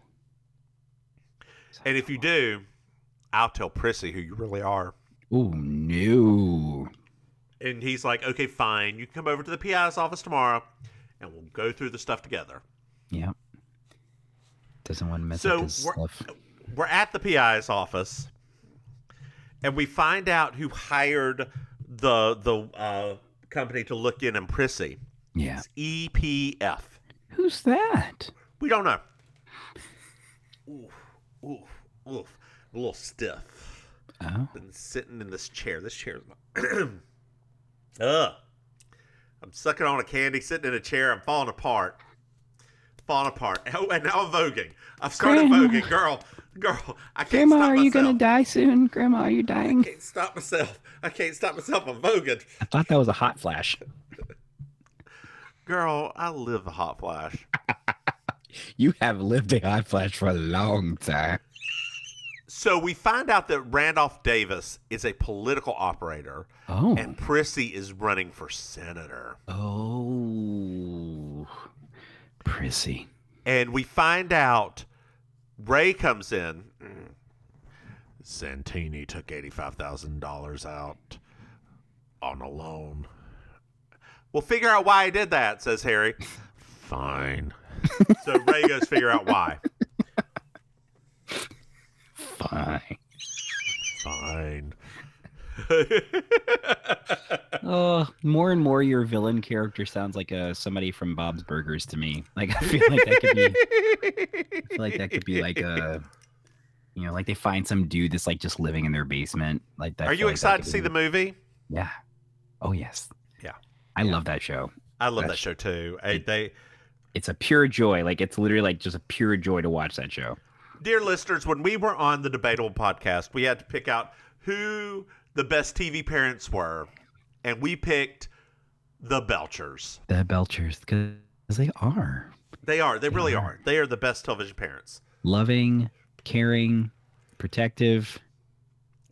And if you do, I'll tell Prissy who you really are. Oh no. And he's like, okay, fine. You can come over to the PI's office tomorrow and we'll go through the stuff together. Yeah. Doesn't want to mess So up his we're, stuff. we're at the PI's office and we find out who hired the the uh, company to look in on Prissy. Yeah. It's EPF. Who's that? We don't know. Oof, oof, oof. A little stiff. Oh. Been sitting in this chair. This chair is my. [clears throat] Ugh. I'm sucking on a candy, sitting in a chair. I'm falling apart. Falling apart. [laughs] Oh, and now I'm voguing. I've started Grandma. voguing. Girl, girl, I can't Grandma, stop are you gonna die soon? Grandma, are you dying? I dying? can't stop myself. I can't stop myself. I'm voguing. I thought that was a hot flash. Girl, I live a hot flash. [laughs] You have lived a hot flash for a long time. So we find out that Randolph Davis is a political operator, Oh. and Prissy is running for senator. Oh. Prissy. And we find out Ray comes in. "Mm, Santini took $85,000 out on a loan. We'll figure out why he did that, says Harry. [laughs] Fine. so Ray goes figure out why. Fine. Fine. [laughs] Oh, more and more your villain character sounds like a somebody from Bob's Burgers to me. Like I feel like that could be I feel like that could be like a you know, like they find some dude that's like just living in their basement. Like that. Are you excited to see the movie? Yeah. Oh yes. Yeah. I love that show. I love that That's- show too. I- they It's a pure joy. Like it's literally like just a pure joy to watch that show. Dear listeners, when we were on the Debatable podcast, we had to pick out who the best TV parents were, and we picked the Belchers. The Belchers, because they are They are. They really are. They are the best television parents. loving, caring, protective.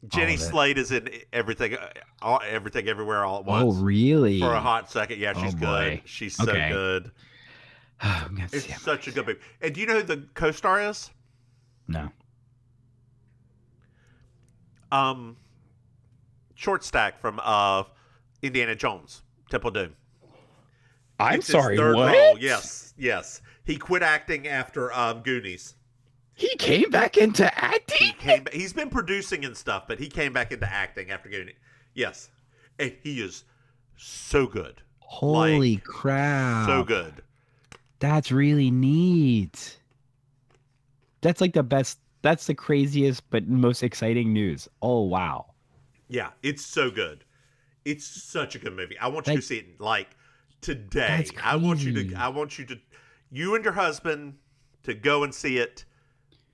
Jenny. Slate is in everything, uh, all, everything, everywhere, all at once. Oh, really? For a hot second, yeah, Oh, she's good. boy. She's so Okay. good. [sighs] I'm It's such a good movie. And do you know who the co-star is? No. Um, short stack from uh, Indiana Jones, Temple of Doom. I'm It's sorry, third what? role. Yes, yes. He quit acting after um, Goonies. He came back into acting. He came. ba- He's been producing and stuff, but he came back into acting after Goonies. Yes, and he is so good. Holy crap. So good. That's really neat. That's like the best. That's the craziest but most exciting news. Oh wow. Yeah, it's so good. It's such a good movie. I want you to see it like today. That's I want you to. I want you to. You and your husband to go and see it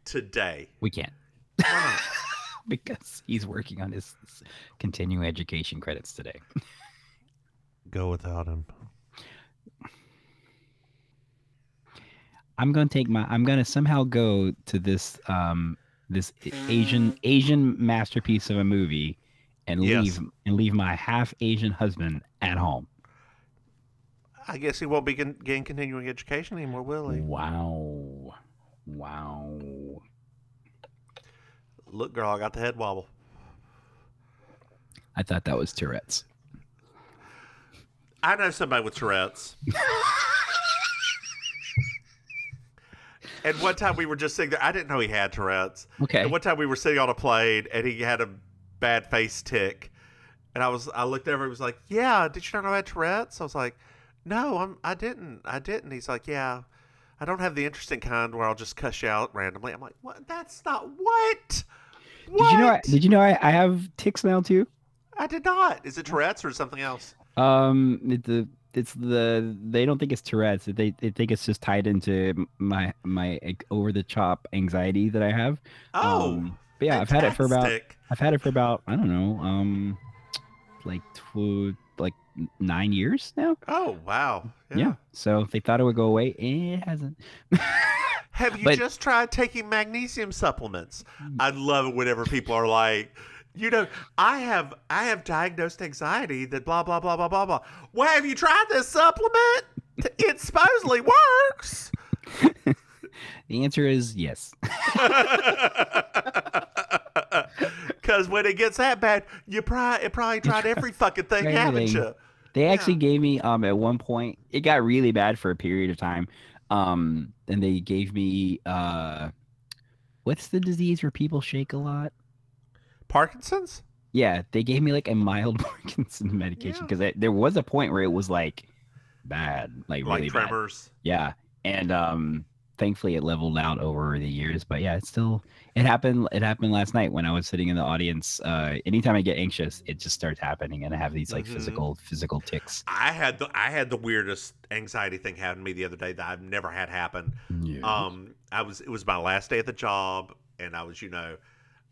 today. We can't. [laughs] because he's working on his his continuing education credits today. Go without him. I'm gonna take my. I'm gonna somehow go to this um this Asian Asian masterpiece of a movie, and Yes. leave and leave my half Asian husband at home. I guess he won't be con- getting continuing education anymore, will he? Wow, wow. Look, girl, I got the head wobble. I thought that was Tourette's. I know somebody with Tourette's. [laughs] and one time we were just sitting there. I didn't know he had Tourette's. Okay. And one time we were sitting on a plane and he had a bad face tick. And I was, I looked over. And he was like, "Yeah, did you not know I had Tourette's?" I was like, "No, I'm, I didn't. I didn't." He's like, "Yeah, I don't have the interesting kind where I'll just cuss you out randomly." I'm like, "What? That's not what." Did you know? I, did you know I, I have ticks now too? I did not. Is it Tourette's or something else? Um, the it's the they don't think it's Tourette's. They they think it's just tied into my my over the top anxiety that I have. Oh, Um, but yeah, I've had it for about. I've had it for about I don't know um like two like nine years now. Oh wow. Yeah. So they thought it would go away. It hasn't. [laughs] Have you But- just tried taking magnesium supplements? I love it whenever people are like, you know, I have I have diagnosed anxiety that blah blah blah blah blah blah. Well, have you tried this supplement? It supposedly works. [laughs] The answer is yes. [laughs] Because when it gets that bad, you probably probably tried every fucking thing, haven't you? They actually gave me um at one point it got really bad for a period of time. Um and they gave me uh what's the disease where people shake a lot? Parkinson's? Yeah, they gave me like a mild [laughs] Parkinson's medication because there was a point where it was like bad, like Like really bad. tremors. Yeah, and um, thankfully it leveled out over the years. But yeah, it still it happened. It happened last night when I was sitting in the audience. Uh, anytime I get anxious, it just starts happening, and I have these like Mhm. physical physical ticks. I had the I had the weirdest anxiety thing happen to me the other day that I've never had happen. Um, I was it was my last day at the job, and I was you know,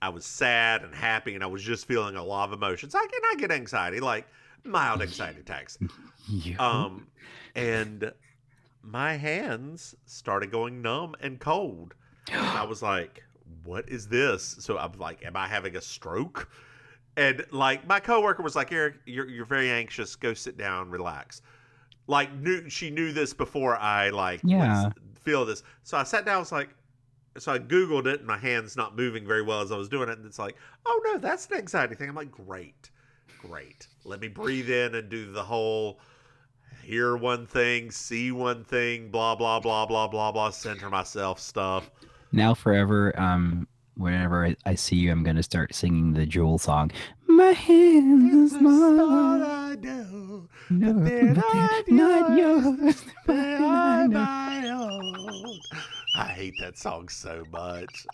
I was sad and happy, and I was just feeling a lot of emotions. I can I get anxiety, like mild anxiety attacks. [laughs] Um, and my hands started going numb and cold. And I was like, "What is this?" So I'm like, "Am I having a stroke?" And like my coworker was like, "Eric, you're you're very anxious. Go sit down, relax." Like knew she knew this before I like Yeah. feel this. So I sat down. I was like, so I googled it, and my hands not moving very well as I was doing it, and it's like, oh no, that's an anxiety thing. I'm like, great, great. Let me breathe in and do the whole hear one thing, see one thing, blah blah blah blah blah blah, center myself stuff. Now forever, um, whenever I, I see you, I'm gonna start singing the Jewel song. My hands are small. I know. No, but they're they're not not yours. [laughs] They are my own. I hate that song so much.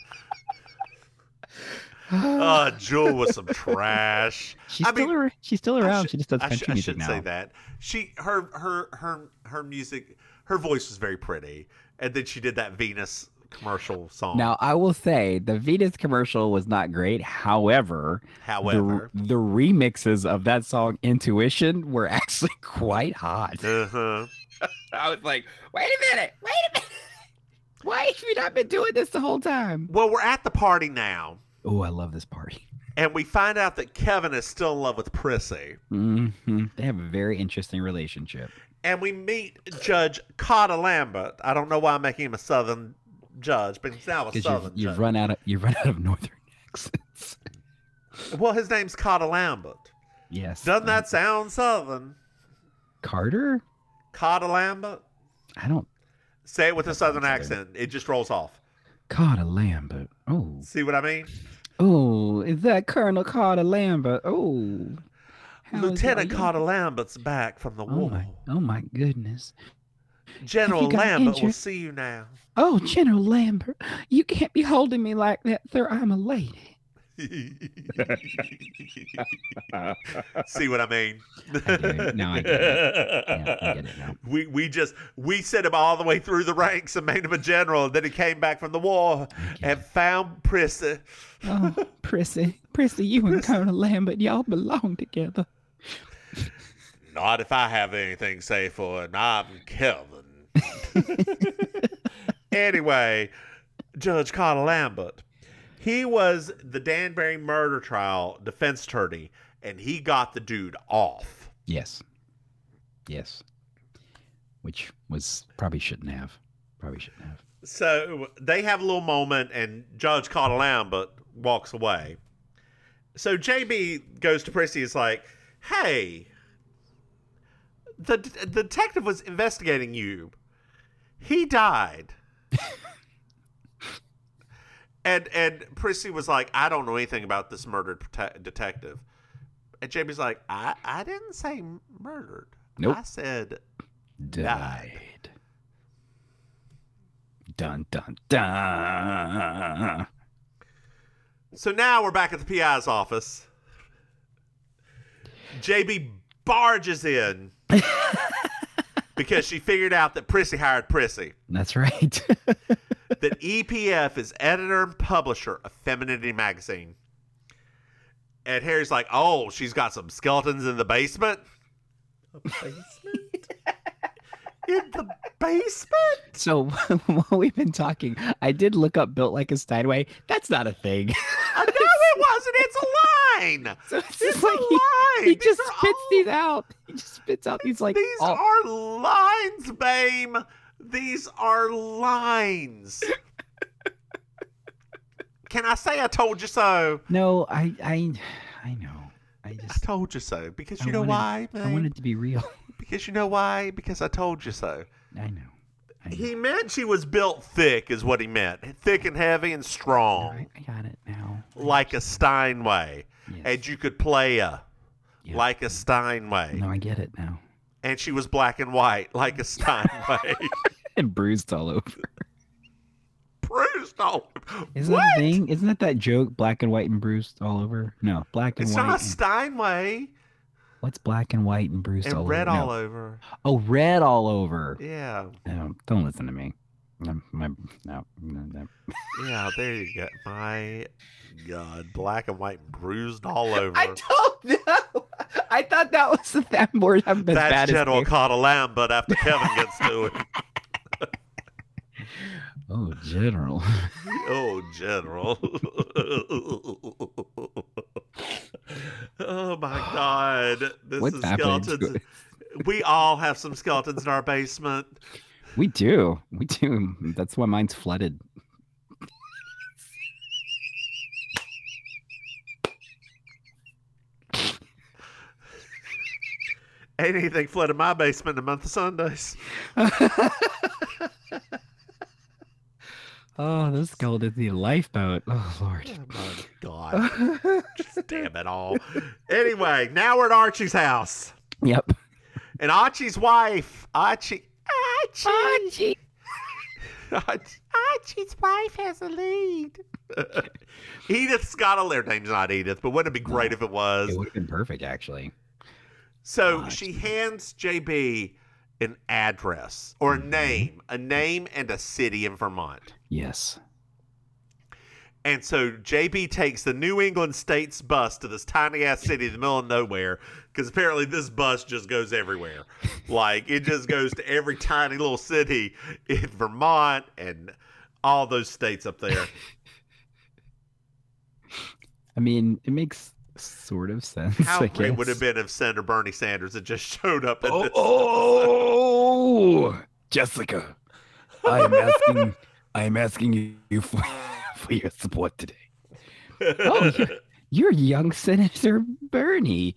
oh, [sighs] Jewel was some trash. She's I still mean, ar- she's still around. should- she just does I, country should- I music shouldn't now. say that. She her her her her music her voice was very pretty, and then she did that Venus commercial song. Now I will say the Venus commercial was not great. However, the- However. the, remixes of that song "Intuition" were [laughs] actually quite hot. Uh-huh. [laughs] I was like, wait a minute, wait a minute. Why have you not been doing this the whole time? Well, we're at the party now, Oh, I love this party. and we find out that Kevin is still in love with Prissy. hmm They have a very interesting relationship. and we meet Judge Cotta Lambert. I don't know why I'm making him a Southern judge, but he's now a Because Southern you've, you've judge. run out of you've run out of northern [laughs] accents. Well, his name's Cotta Lambert. yes. Doesn't that sound Southern? Carter? Cotta Lambert. I don't. Say it with a Southern accent. It just rolls off. Carter Lambert. Oh. See what I mean? Oh, is that Colonel Carter Lambert? Oh. How's- Lieutenant are you- Cotta Lambert's back from the Oh war. my, oh my goodness. General you got Lambert will see you now. Oh, General Lambert, you can't be holding me like that, sir. I'm a lady. [laughs] See what I mean? I. Now I get it. Yeah, I get it now. [laughs] We we just we sent him all the way through the ranks and made him a general, and then he came back from the war and found Prissy. Oh, Prissy, Prissy, you and Colonel Lambert, y'all belong together. Not if I have anything to say for it. I'm Kevin. [laughs] anyway, Judge Carter Lambert, he was the Danbury murder trial defense attorney, and he got the dude off. Yes. Yes. Which was probably shouldn't have. Probably shouldn't have. So they have a little moment, and Judge Carter but walks away. So JB goes to Prissy. Is like, "Hey, the the detective was investigating you. He died." [laughs] and and Prissy was like, "I don't know anything about this murdered prote- detective." And JB's like, "I I didn't say murdered. Nope. I said Died. Dun dun dun. So now we're back at the PI's office. JB barges in [laughs] because she figured out that Prissy hired Prissy. That's right. [laughs] that EPF is editor and publisher of Femininity magazine. And Harry's like, "Oh, she's got some skeletons in the basement." A basement? [laughs] in the basement? so [laughs] while we've been talking, I did look up built like a Steinway. That's not a thing. Uh, I know it [laughs] wasn't. It's a line. So it's It's just like a he, line. he These just are spits all- these out. He just spits out these like These all- are lines, babe. These are lines. Can I say I told you so? No, I I I know. I I just told you so. Because you I know wanted- why, I babe? wanted to be real. [laughs] Because you know why? Because I told you so. I know. I know. He meant she was built thick, is what he meant. Thick and heavy and I, strong, I got it now. like a Steinway. Yes. And you could play a Yeah. like a Steinway. No, I get it now. And she was black and white, like a [laughs] Steinway. And bruised all over. Bruised all. over. Isn't what? that thing? Isn't that that joke? Black and white and bruised all over. No, black and It's white. not a and- Steinway. What's black and white and bruised And all red over? Red all No. over. Oh, red all over. Yeah. No, don't listen to me. My, no, no, no. Yeah, there you go. My God, black and white bruised all [laughs] over. I don't know. I thought that was the that board. I'm as bad That's General me. caught a lamb, but after Kevin gets to it. [laughs] Oh, general. [laughs] Oh, General. oh my [gasps] God. This What's is happening? skeletons. We all have some skeletons in our basement. we do. We do. That's why mine's flooded. Anything flooded my basement in the month of Sundays. [laughs] Oh, those skeletons need a lifeboat. Oh, Lord. Oh God. Just damn it all. Anyway, now we're at Archie's house. Yep. And Archie's wife, Archie. Archie. Archie. Archie's wife has a lead. [laughs] Edith's got a their name's not Edith, but wouldn't it be great if it was? It would have been perfect, actually. So Gosh. she hands JB an address or a Mm-hmm. name, a name and a city in Vermont. Yes. And so JB takes the New England States bus to this tiny ass city in the middle of nowhere because apparently this bus just goes everywhere. like it just goes to every tiny little city in Vermont and all those states up there. [laughs] I mean, it makes sort of sense. How I great would it have been if Senator Bernie Sanders had just [laughs] showed up at Oh, this? oh, Jessica, I am asking, I am asking you [laughs] for, for your support today. Oh, [laughs] you're, you're young Senator Bernie.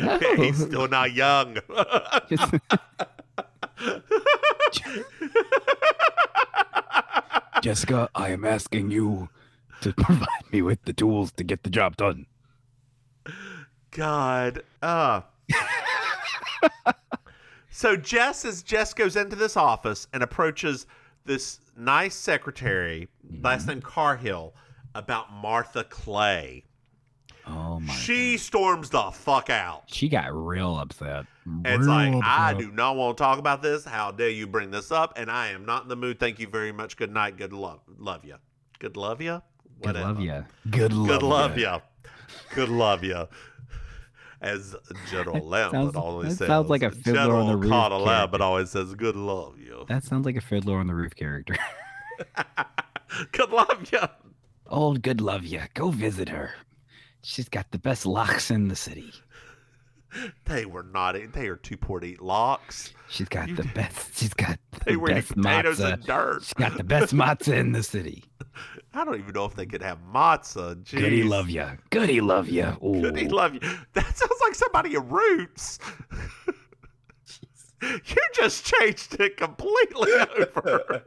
Oh, He's still not young. Jessica, I am asking you to provide me with the tools to get the job done. God. Uh. so Jess as Jess goes into this office and approaches this nice secretary, last name Carhill, about Martha Clay. Oh my. she storms the fuck out. She got real upset. It's like, Real I do not want to talk about this. How dare you bring this up? And I am not in the mood. Thank you very much. Good night. Good love. Love you. Good love you. Good love ya. Good love Good love ya. ya. Good love you. As General Lambert always that says. sounds like a Fiddler on General the Roof Carter Lambert character. always says, "Good love you." That sounds like a Fiddler on the Roof character. [laughs] Good love you. Old good love ya. Go visit her. She's got the best locks in the city. [laughs] They were not. They are too poor to eat locks. She's got the best. She's got [laughs] They the were best potatoes matzah. and dirt. She's got the best [laughs] matzah in the city. I don't even know if they could have matzah. Jeez. Goody love you. Goody love you. Goody love you. That sounds like somebody in Roots. you just changed it completely over.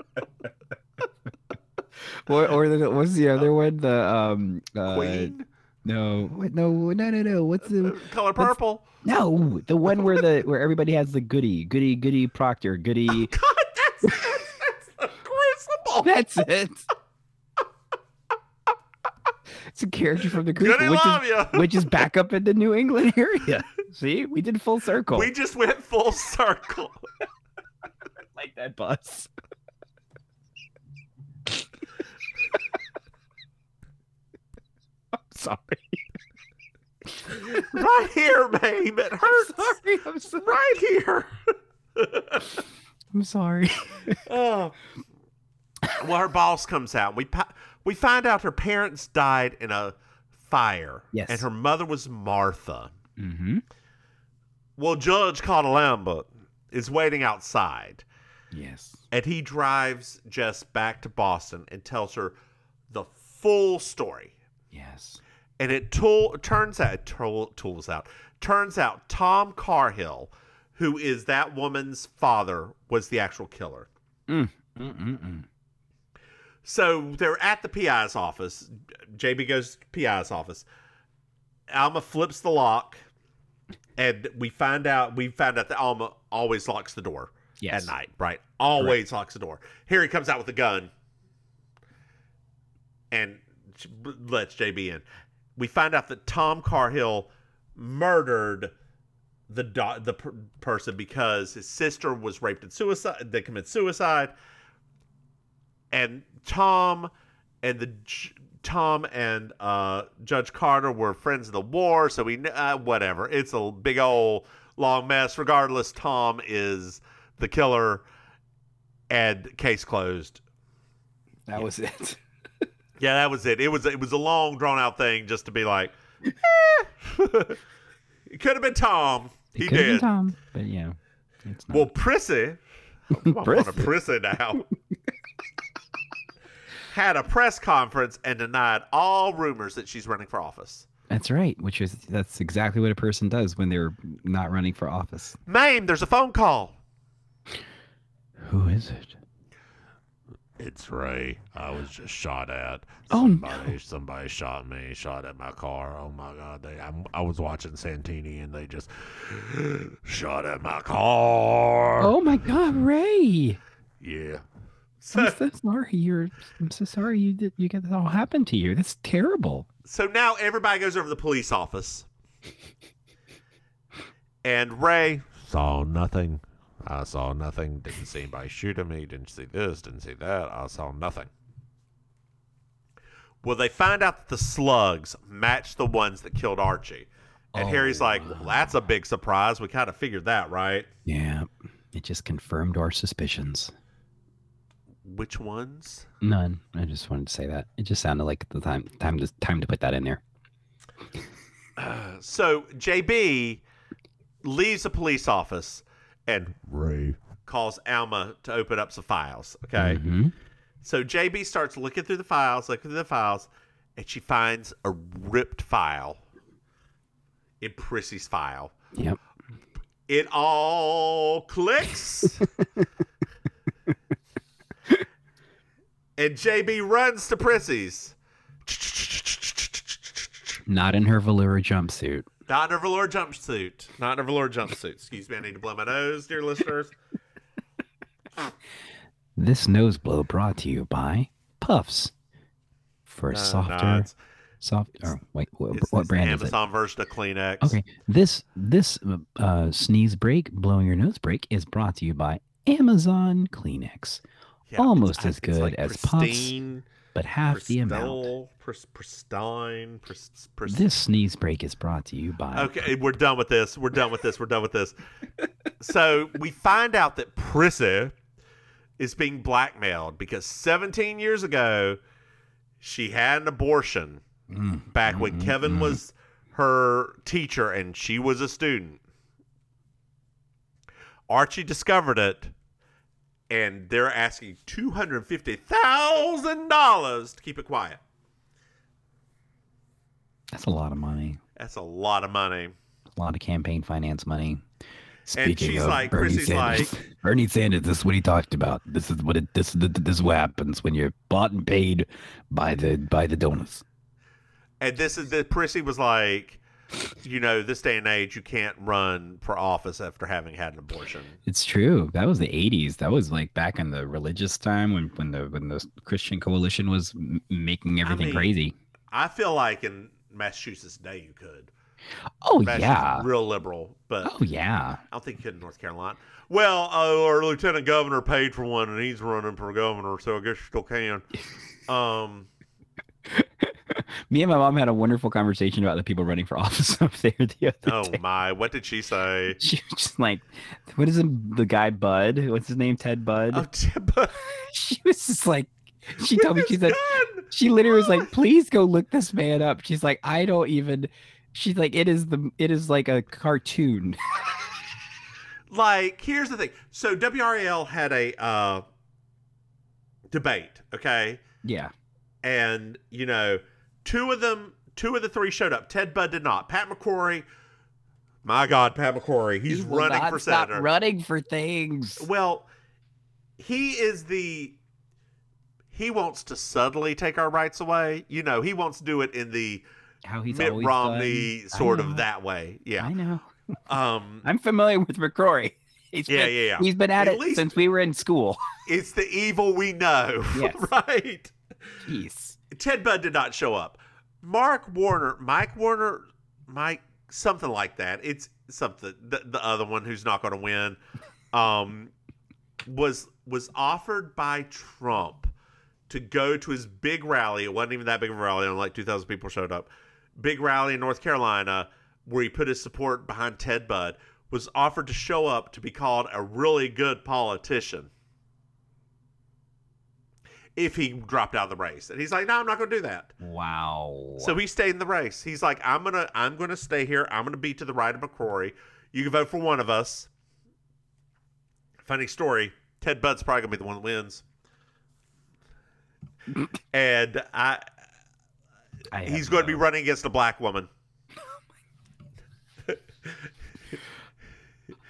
Or, or the, what's the other one? The um. Uh, Queen? No, what- no, no, no, no. What's the uh, Color purple. No, the one where the where everybody has the goody, goody, goody Proctor, goody. [laughs] God, that's, that's, that's the crucible. That's it. It's a character from the Goody Crucible, which love is, ya. which is back up in the New England [laughs] area. See, we did full circle. We just went full circle. [laughs] like that bus. I'm sorry. [laughs] right here, babe. It hurts. Sorry, I'm sorry. Right here. I'm sorry. [laughs] Oh. Well, her boss comes out. We we find out her parents died in a fire. Yes. And her mother was Martha. Mm-hmm. Well, Judge Carter Lambert is waiting outside, Yes. and he drives Jess back to Boston and tells her the full story. Yes. And it tool, turns out, tool, tools out, turns out Tom Carhill, who is that woman's father, was the actual killer. Mm. Mm-mm-mm. So they're at the PI's office. JB goes to PI's office. Alma flips the lock, and we find out we found out that Alma always locks the door Yes. at night. Right, always locks the door. Here he comes out with a gun, and lets JB in. We find out that Tom Carhill murdered the do- the per- person because his sister was raped and suicide. They committed suicide and Tom and the J- Tom and uh, Judge Carter were friends of the war, so we kn- uh, whatever. It's a big old long mess. Regardless, Tom is the killer, and case closed. That was it. [laughs] Yeah, that was it. It was it was a long drawn out thing just to be like, eh. [laughs] it could have been Tom. He It could have been did. Tom, but yeah, it's not. Well, Prissy, [laughs] I'm on a Prissy. Prissy now, [laughs] had a press conference and denied all rumors that she's running for office. That's right. Which is that's exactly what a person does when they're not running for office. Maim, there's a phone call. Who is it? It's Ray. I was just shot at. Oh, no. somebody, somebody shot me. Shot at my car. Oh my god! They, I'm, I was watching Santini, and they just [gasps] shot at my car. Oh my God, Ray! yeah. I'm [laughs] so sorry. You're. I'm so sorry you did. You get that all happened to you. That's terrible. So now everybody goes over to the police office. And Ray saw nothing. I saw nothing. Didn't see anybody shoot at me. Didn't see this. Didn't see that. I saw nothing. Well, they find out that the slugs match the ones that killed Archie. And Harry's oh, like, well, that's a big surprise. We kind of figured that, right? Yeah. It just confirmed our suspicions. Which ones? None. I just wanted to say that. It just sounded like the time time to time to put that in there. [sighs] So JB leaves the police office and Ray calls Alma to open up some files. Okay. Mhm. So JB starts looking through the files, looking through the files, and she finds a ripped file in Prissy's file. Yep. It all clicks. [laughs] and JB runs to Prissy's. Not in her velour jumpsuit. Not in her velour jumpsuit. Not in her velour jumpsuit. Excuse me, I need to blow my nose, dear listeners. This nose blow brought to you by Puffs for No, no, softer, it's- Soft. Or wait, what, what brand is it? Amazon version of Kleenex. Okay, this this uh, sneeze break, blowing your nose break is brought to you by Amazon Kleenex. Yeah, Almost as good like as pristine, Puffs, but half the amount. Pris- pristine, pris- pris- This sneeze break is brought to you by. Okay, we're done with this. We're done with this. We're done with this. so we find out that Prissy is being blackmailed because 17 years ago she had an abortion Mm, back when mm, mm, Kevin mm. was her teacher and she was a student. Archie discovered it and they're asking $250,000 to keep it quiet. That's a lot of money. That's a lot of money. A lot of campaign finance money. And Speaking she's of like- Bernie Chrissy's Sanders, like- [laughs] Bernie Sanders, this is what he talked about. This is what it this is this is what happens when you're bought and paid by the by the donors. And this is the Prissy was like, you know, this day and age, you can't run for office after having had an abortion. It's true. That was the '80s. That was like back in the religious time when when the when the Christian coalition was m- making everything mean, crazy. I feel like in Massachusetts today you could. Oh yeah. real liberal, but Oh yeah. I don't think you could in North Carolina. Well, uh, our lieutenant governor paid for one, and he's running for governor, so I guess you still can. [laughs] Um, [laughs] Me and my mom had a wonderful conversation about the people running for [laughs] office up there the other day. oh day. my, what did she say? [laughs] She was just like, what is the, guy Bud? What's his name? Ted Budd. Oh, Tim- she was just like, she told me she said she literally was like, please go look this man up. She's like, I don't even. She's like, it is the it is like a cartoon. like here's the thing so wral had a uh debate okay yeah. and you know two of them two of the three showed up ted budd did not pat mccrory my god pat mccrory he's He running for senator running for things. well he is the he wants to subtly take our rights away you know he wants to do it in the How he's mitt romney done. Sort of that way yeah I know. um [laughs] I'm familiar with McCrory. [laughs] He's Yeah, been, yeah, yeah. He's been at, At it since we were in school. it's the evil we know [laughs] Yes. right Jeez. Ted Budd did not show up. Mark Warner, Mike Warner, Mike, something like that. It's something. The, the other one who's not going to win, um, was was offered by Trump to go to his big rally. It wasn't even that big of a rally. Only like two thousand people showed up. Big rally in North Carolina where he put his support behind Ted Budd. Was offered to show up to be called a really good politician if he dropped out of the race. And he's like, no, I'm not going to do that. Wow. So he stayed in the race. He's like, I'm gonna, I'm gonna stay here. I'm gonna be to the right of McCrory. You can vote for one of us. Funny story. Ted Budd's probably gonna be the one that wins. and I, I he's going to be running against a black woman.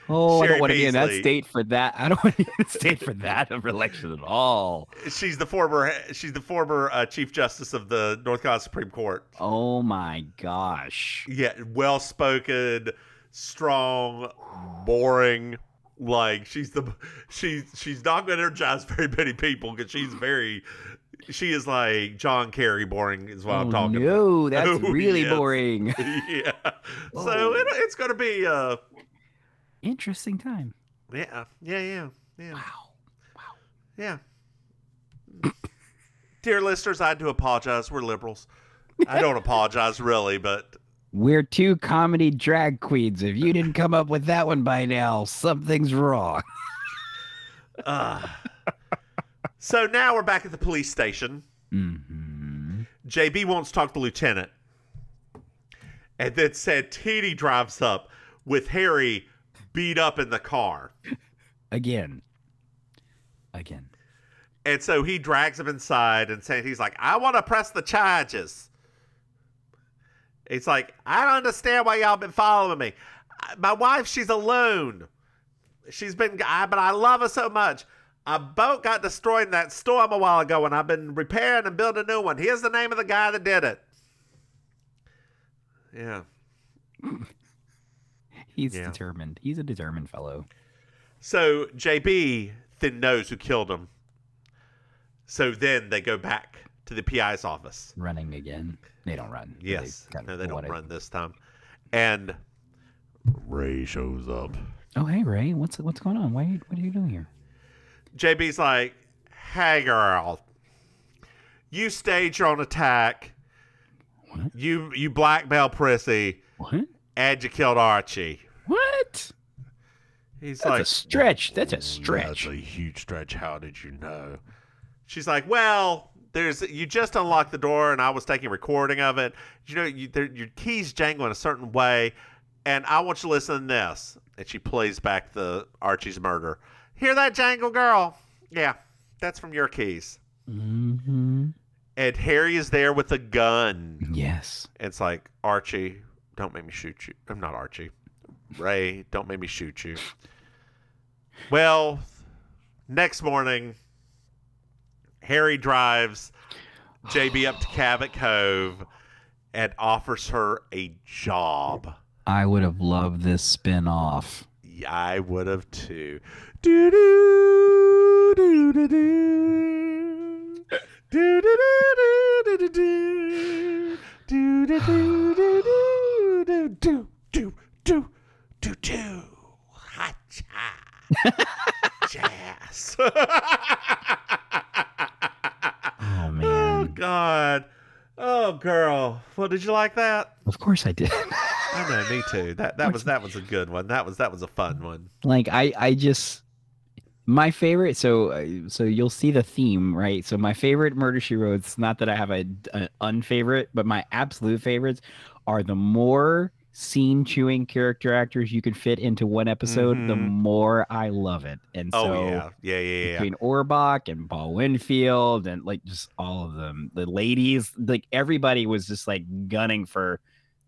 Oh, I Cheri don't want to be in that state for that. I don't [laughs] want to be in the state for that of [laughs] election at all. She's the former, she's the former uh, Chief Justice of the North Carolina Supreme Court. Oh my gosh. Yeah, well spoken, strong, boring. Like she's the she's she's not going to energize very many people because she's very she is like John Kerry boring is what I'm Oh, talking no, about. that's [laughs] Oh, really yes. boring. yeah. Oh. So it, it's going to be uh Interesting time. yeah yeah yeah yeah wow wow yeah. Dear listeners, I do apologize. We're liberals. I don't apologize really, but We're two comedy drag queens. If you didn't come up with that one by now, something's wrong. Uh, so now we're back at the police station. Mm-hmm. JB wants to talk to the lieutenant. And then Santini drives up with Harry beat up in the car. Again. Again. And so he drags him inside and saying he's like, I want to press the charges. It's like, I don't understand why y'all been following me. My wife, she's alone. She's been, I, but I love her so much. A boat got destroyed in that storm a while ago, and I've been repairing and building a new one. Here's the name of the guy that did it. Yeah. [clears throat] He's Yeah. determined. He's a determined fellow. So JB then knows who killed him. So then they go back to the PI's office. Running again. They don't run. Yes. got no, they don't what run this time. And Ray shows up. Oh, hey Ray, what's what's going on? Why what are you doing here? JB's like, "Hey, girl, you staged your own attack. You you blackmail Prissy, What? and you killed Archie." What? He's That's like, a stretch. That's a stretch. That's a huge stretch. How did you know? She's like, well, there's you just unlocked the door, and I was taking a recording of it. You know, you, there, your keys jangle in a certain way, and I want you to listen to this. And she plays back the Archie's murder. Hear that jangle, girl? Yeah, that's from your keys. Mm-hmm. And Harry is there with a gun. Yes. It's like Archie, don't make me shoot you. I'm not Archie. Ray, don't make me shoot you. Well, next morning, Harry drives JB up to Cabot Cove and offers her a job. I would have loved this spin off. Yeah, I would have too. Do do do do do. Do do do do do do. Do do do do do do do do do do. Hot cha. Jazz. [laughs] Oh man. Oh God. Oh girl. Well, did you like that? Of course I did. I know, me too. That that was that was a good one. That was that was a fun one. like I I just my favorite so uh, so you'll see the theme right so my favorite murder she wrote it's not that i have a, an unfavorite but my absolute favorites are the more scene chewing character actors you can fit into one episode the Mhm. more i love it and Oh so yeah, yeah, yeah, yeah. between Orbach and Paul Winfield and like just all of them, the ladies, like everybody was just like gunning for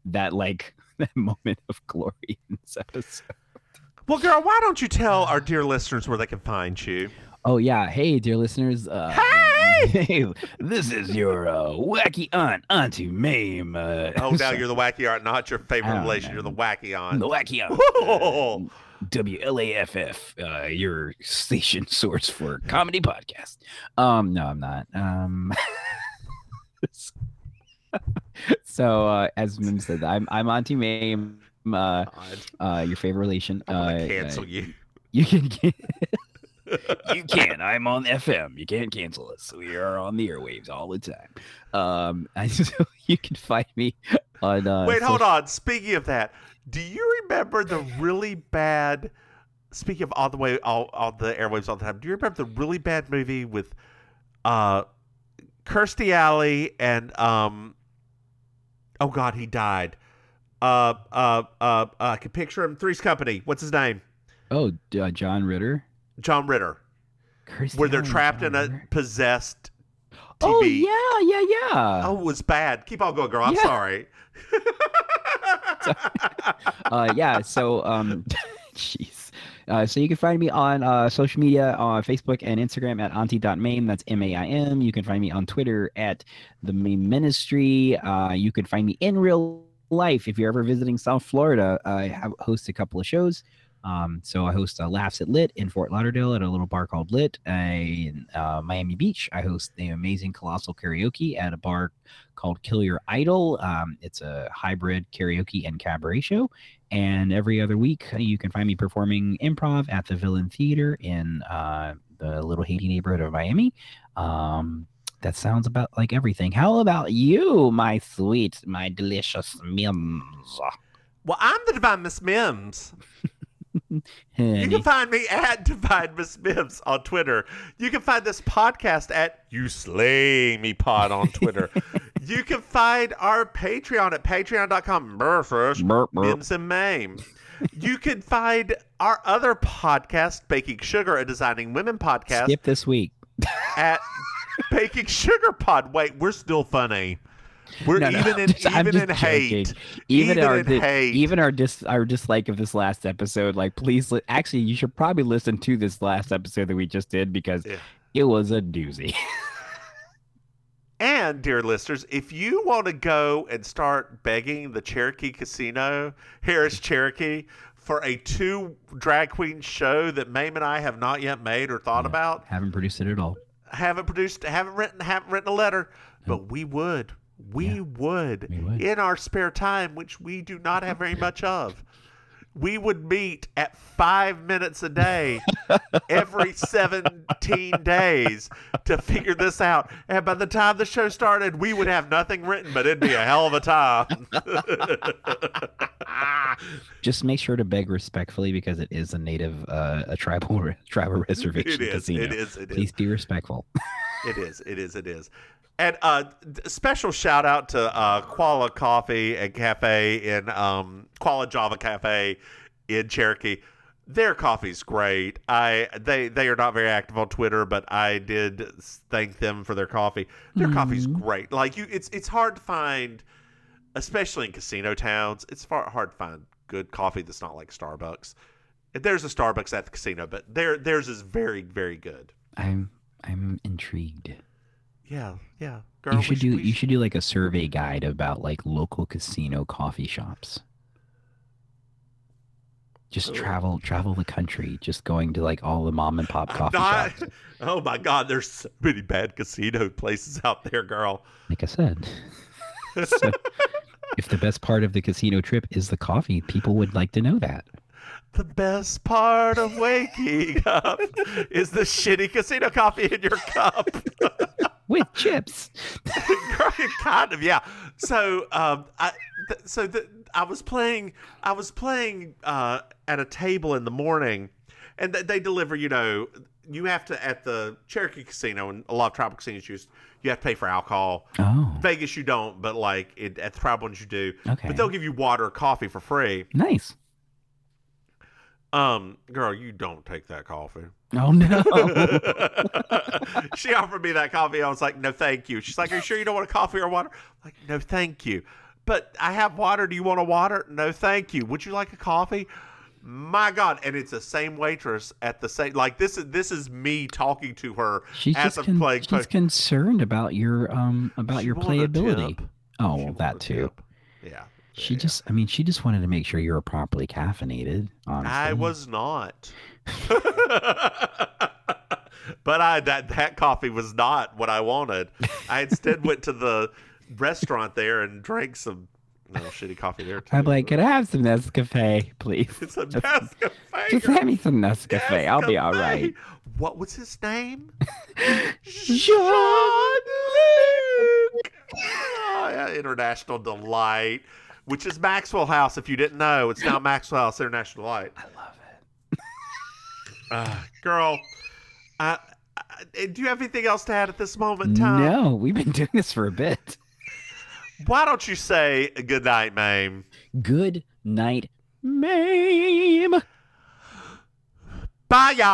that like [laughs] that moment of glory in this episode. Well, girl, why don't you tell our dear listeners where they can find you? Oh yeah, hey dear listeners, uh, hey, this is your uh, wacky aunt, Auntie Maim. Uh, Oh, now [laughs] you're the wacky aunt, not your favorite Oh, relation. You're the wacky aunt. the wacky aunt. Oh. [laughs] WLAFF, uh, your station [laughs] source for comedy podcast. Um, no, I'm not. Um, so uh, as Mim said, I'm I'm Auntie Maim, uh, uh, your favorite relation. Uh, cancel uh, you. You can. You can't. I'm on FM. You can't cancel us. We are on the airwaves all the time. Um, [laughs] I, so you can find me on. Uh, Wait, hold on. Speaking of that, do you remember the really bad? Speaking of all the way all, all the airwaves all the time, do you remember the really bad movie with uh Kirstie Alley and um oh god he died. Uh uh uh, uh I can picture him. Three's Company. What's his name? Oh, uh, John Ritter. John Ritter. Kirstie where they're Alley trapped John in a Ritter. possessed TV. Oh yeah, yeah, yeah. Oh, it was bad. Keep on going, girl. I'm Yeah. sorry. [laughs] [laughs] uh, yeah. So, um, [laughs] jeez. Uh, so you can find me on uh, social media on Facebook and Instagram at auntie.maim. That's M-A-I-M. You can find me on Twitter at the Maim Ministry. Uh, you can find me in real life if you're ever visiting South Florida. I have host a couple of shows. Um, so I host uh, Laughs at Lit in Fort Lauderdale at a little bar called Lit. I, in uh, Miami Beach, I host the amazing Colossal Karaoke at a bar called Kill Your Idol. Um, it's a hybrid karaoke and cabaret show. And every other week, uh, you can find me performing improv at the Villain Theater in uh, the little Haiti neighborhood of Miami. Um, that sounds about like everything. How about you, my sweet, my delicious Mims? Well, I'm the Divine Miss Mims. [laughs] [laughs] You can find me at Divine Miss Mims on Twitter. You can find this podcast at You Slay Me Pod on Twitter. [laughs] you can find our Patreon at patreon.com versus Burp, burp. Mims and Maim. You can find our other podcast, Baking Sugar, a Designing Women podcast, Skip this week. at Baking Sugar Pod. Wait, we're still funny. We're No, no, even in I'm even in hate. joking. Even, our di- hate. even our dis our dislike of this last episode. Like, please, li- actually, you should probably listen to this last episode that we just did because Yeah. it was a doozy. [laughs] And, dear listeners, if you want to go and start begging the Cherokee Casino, Harrah's Cherokee, for a two drag queen show that Maim and I have not yet made or thought about, Haven't produced it at all. haven't produced, haven't written, haven't written a letter, but we would. We, would. we would. In our spare time, which we do not have very much of. We would meet at five minutes a day every 17 days to figure this out. And by the time the show started, we would have nothing written, but it'd be a hell of a time. [laughs] Just make sure to beg respectfully because it is a native, uh, a tribal [laughs] tribal reservation is, casino. it is, it Please is. be respectful. It is. It is. It is. And uh, special shout out to uh, Qualla Coffee and Cafe in um, Qualla Java Cafe in Cherokee. Their coffee's great. I they they are not very active on Twitter, but I did thank them for their coffee. Their coffee's great. Like you, it's it's hard to find, especially in casino towns. It's far, hard to find good coffee that's not like Starbucks. There's a Starbucks at the casino, but their theirs is very very good. I'm I'm intrigued. Yeah, yeah. Girl, you should do you should do like a survey guide about like local casino coffee shops. Just oh. travel travel the country, just going to like all the mom and pop [laughs] coffee Not- shops. [laughs] oh my God, there's so many bad casino places out there, girl. Like I said. [laughs] so, if the best part of the casino trip is the coffee, people would like to know that. The best part of waking up is the shitty casino coffee in your cup. With chips. [laughs] kind of, yeah. So, um, I th- so the, I was playing, I was playing uh, at a table in the morning, and th- they deliver. You know, you have to at the Cherokee Casino and a lot of tribal casinos use. You have to pay for alcohol. Oh. Vegas, you don't, but like it, at the tribal ones, you do. Okay. But they'll give you water or coffee for free. Nice. Um, girl, you don't take that coffee. [laughs] Oh no. [laughs] she offered me that coffee. I was like, no, thank you. She's like, are you sure you don't want a coffee or water? I'm like, no, thank you. But I have water. Do you want a water? No, thank you. Would you like a coffee? My God! And it's the same waitress at the same. Like this is this is me talking to her She's as I'm con- playing. she's concerned about your um about She your playability. Oh, well, that too. yeah. She just I mean she just wanted to make sure you were properly caffeinated, honestly. I was not. [laughs] but I that that coffee was not what I wanted. I instead went to the restaurant there and drank some no shitty coffee there too. I'm like, could I have some Nescafe, please? [laughs] Some just, Nescafe, just hand me some Nescafe. I'll be all right. What was his name? Jean-Luc. Oh, yeah, International Delight, which is Maxwell House. If you didn't know, it's now Maxwell House International Light. I love it. [laughs] uh, girl, uh, do you have anything else to add at this moment time? No, we've been doing this for a bit. Why don't you say good night, Maim? Good night, Maim. Bye, y'all.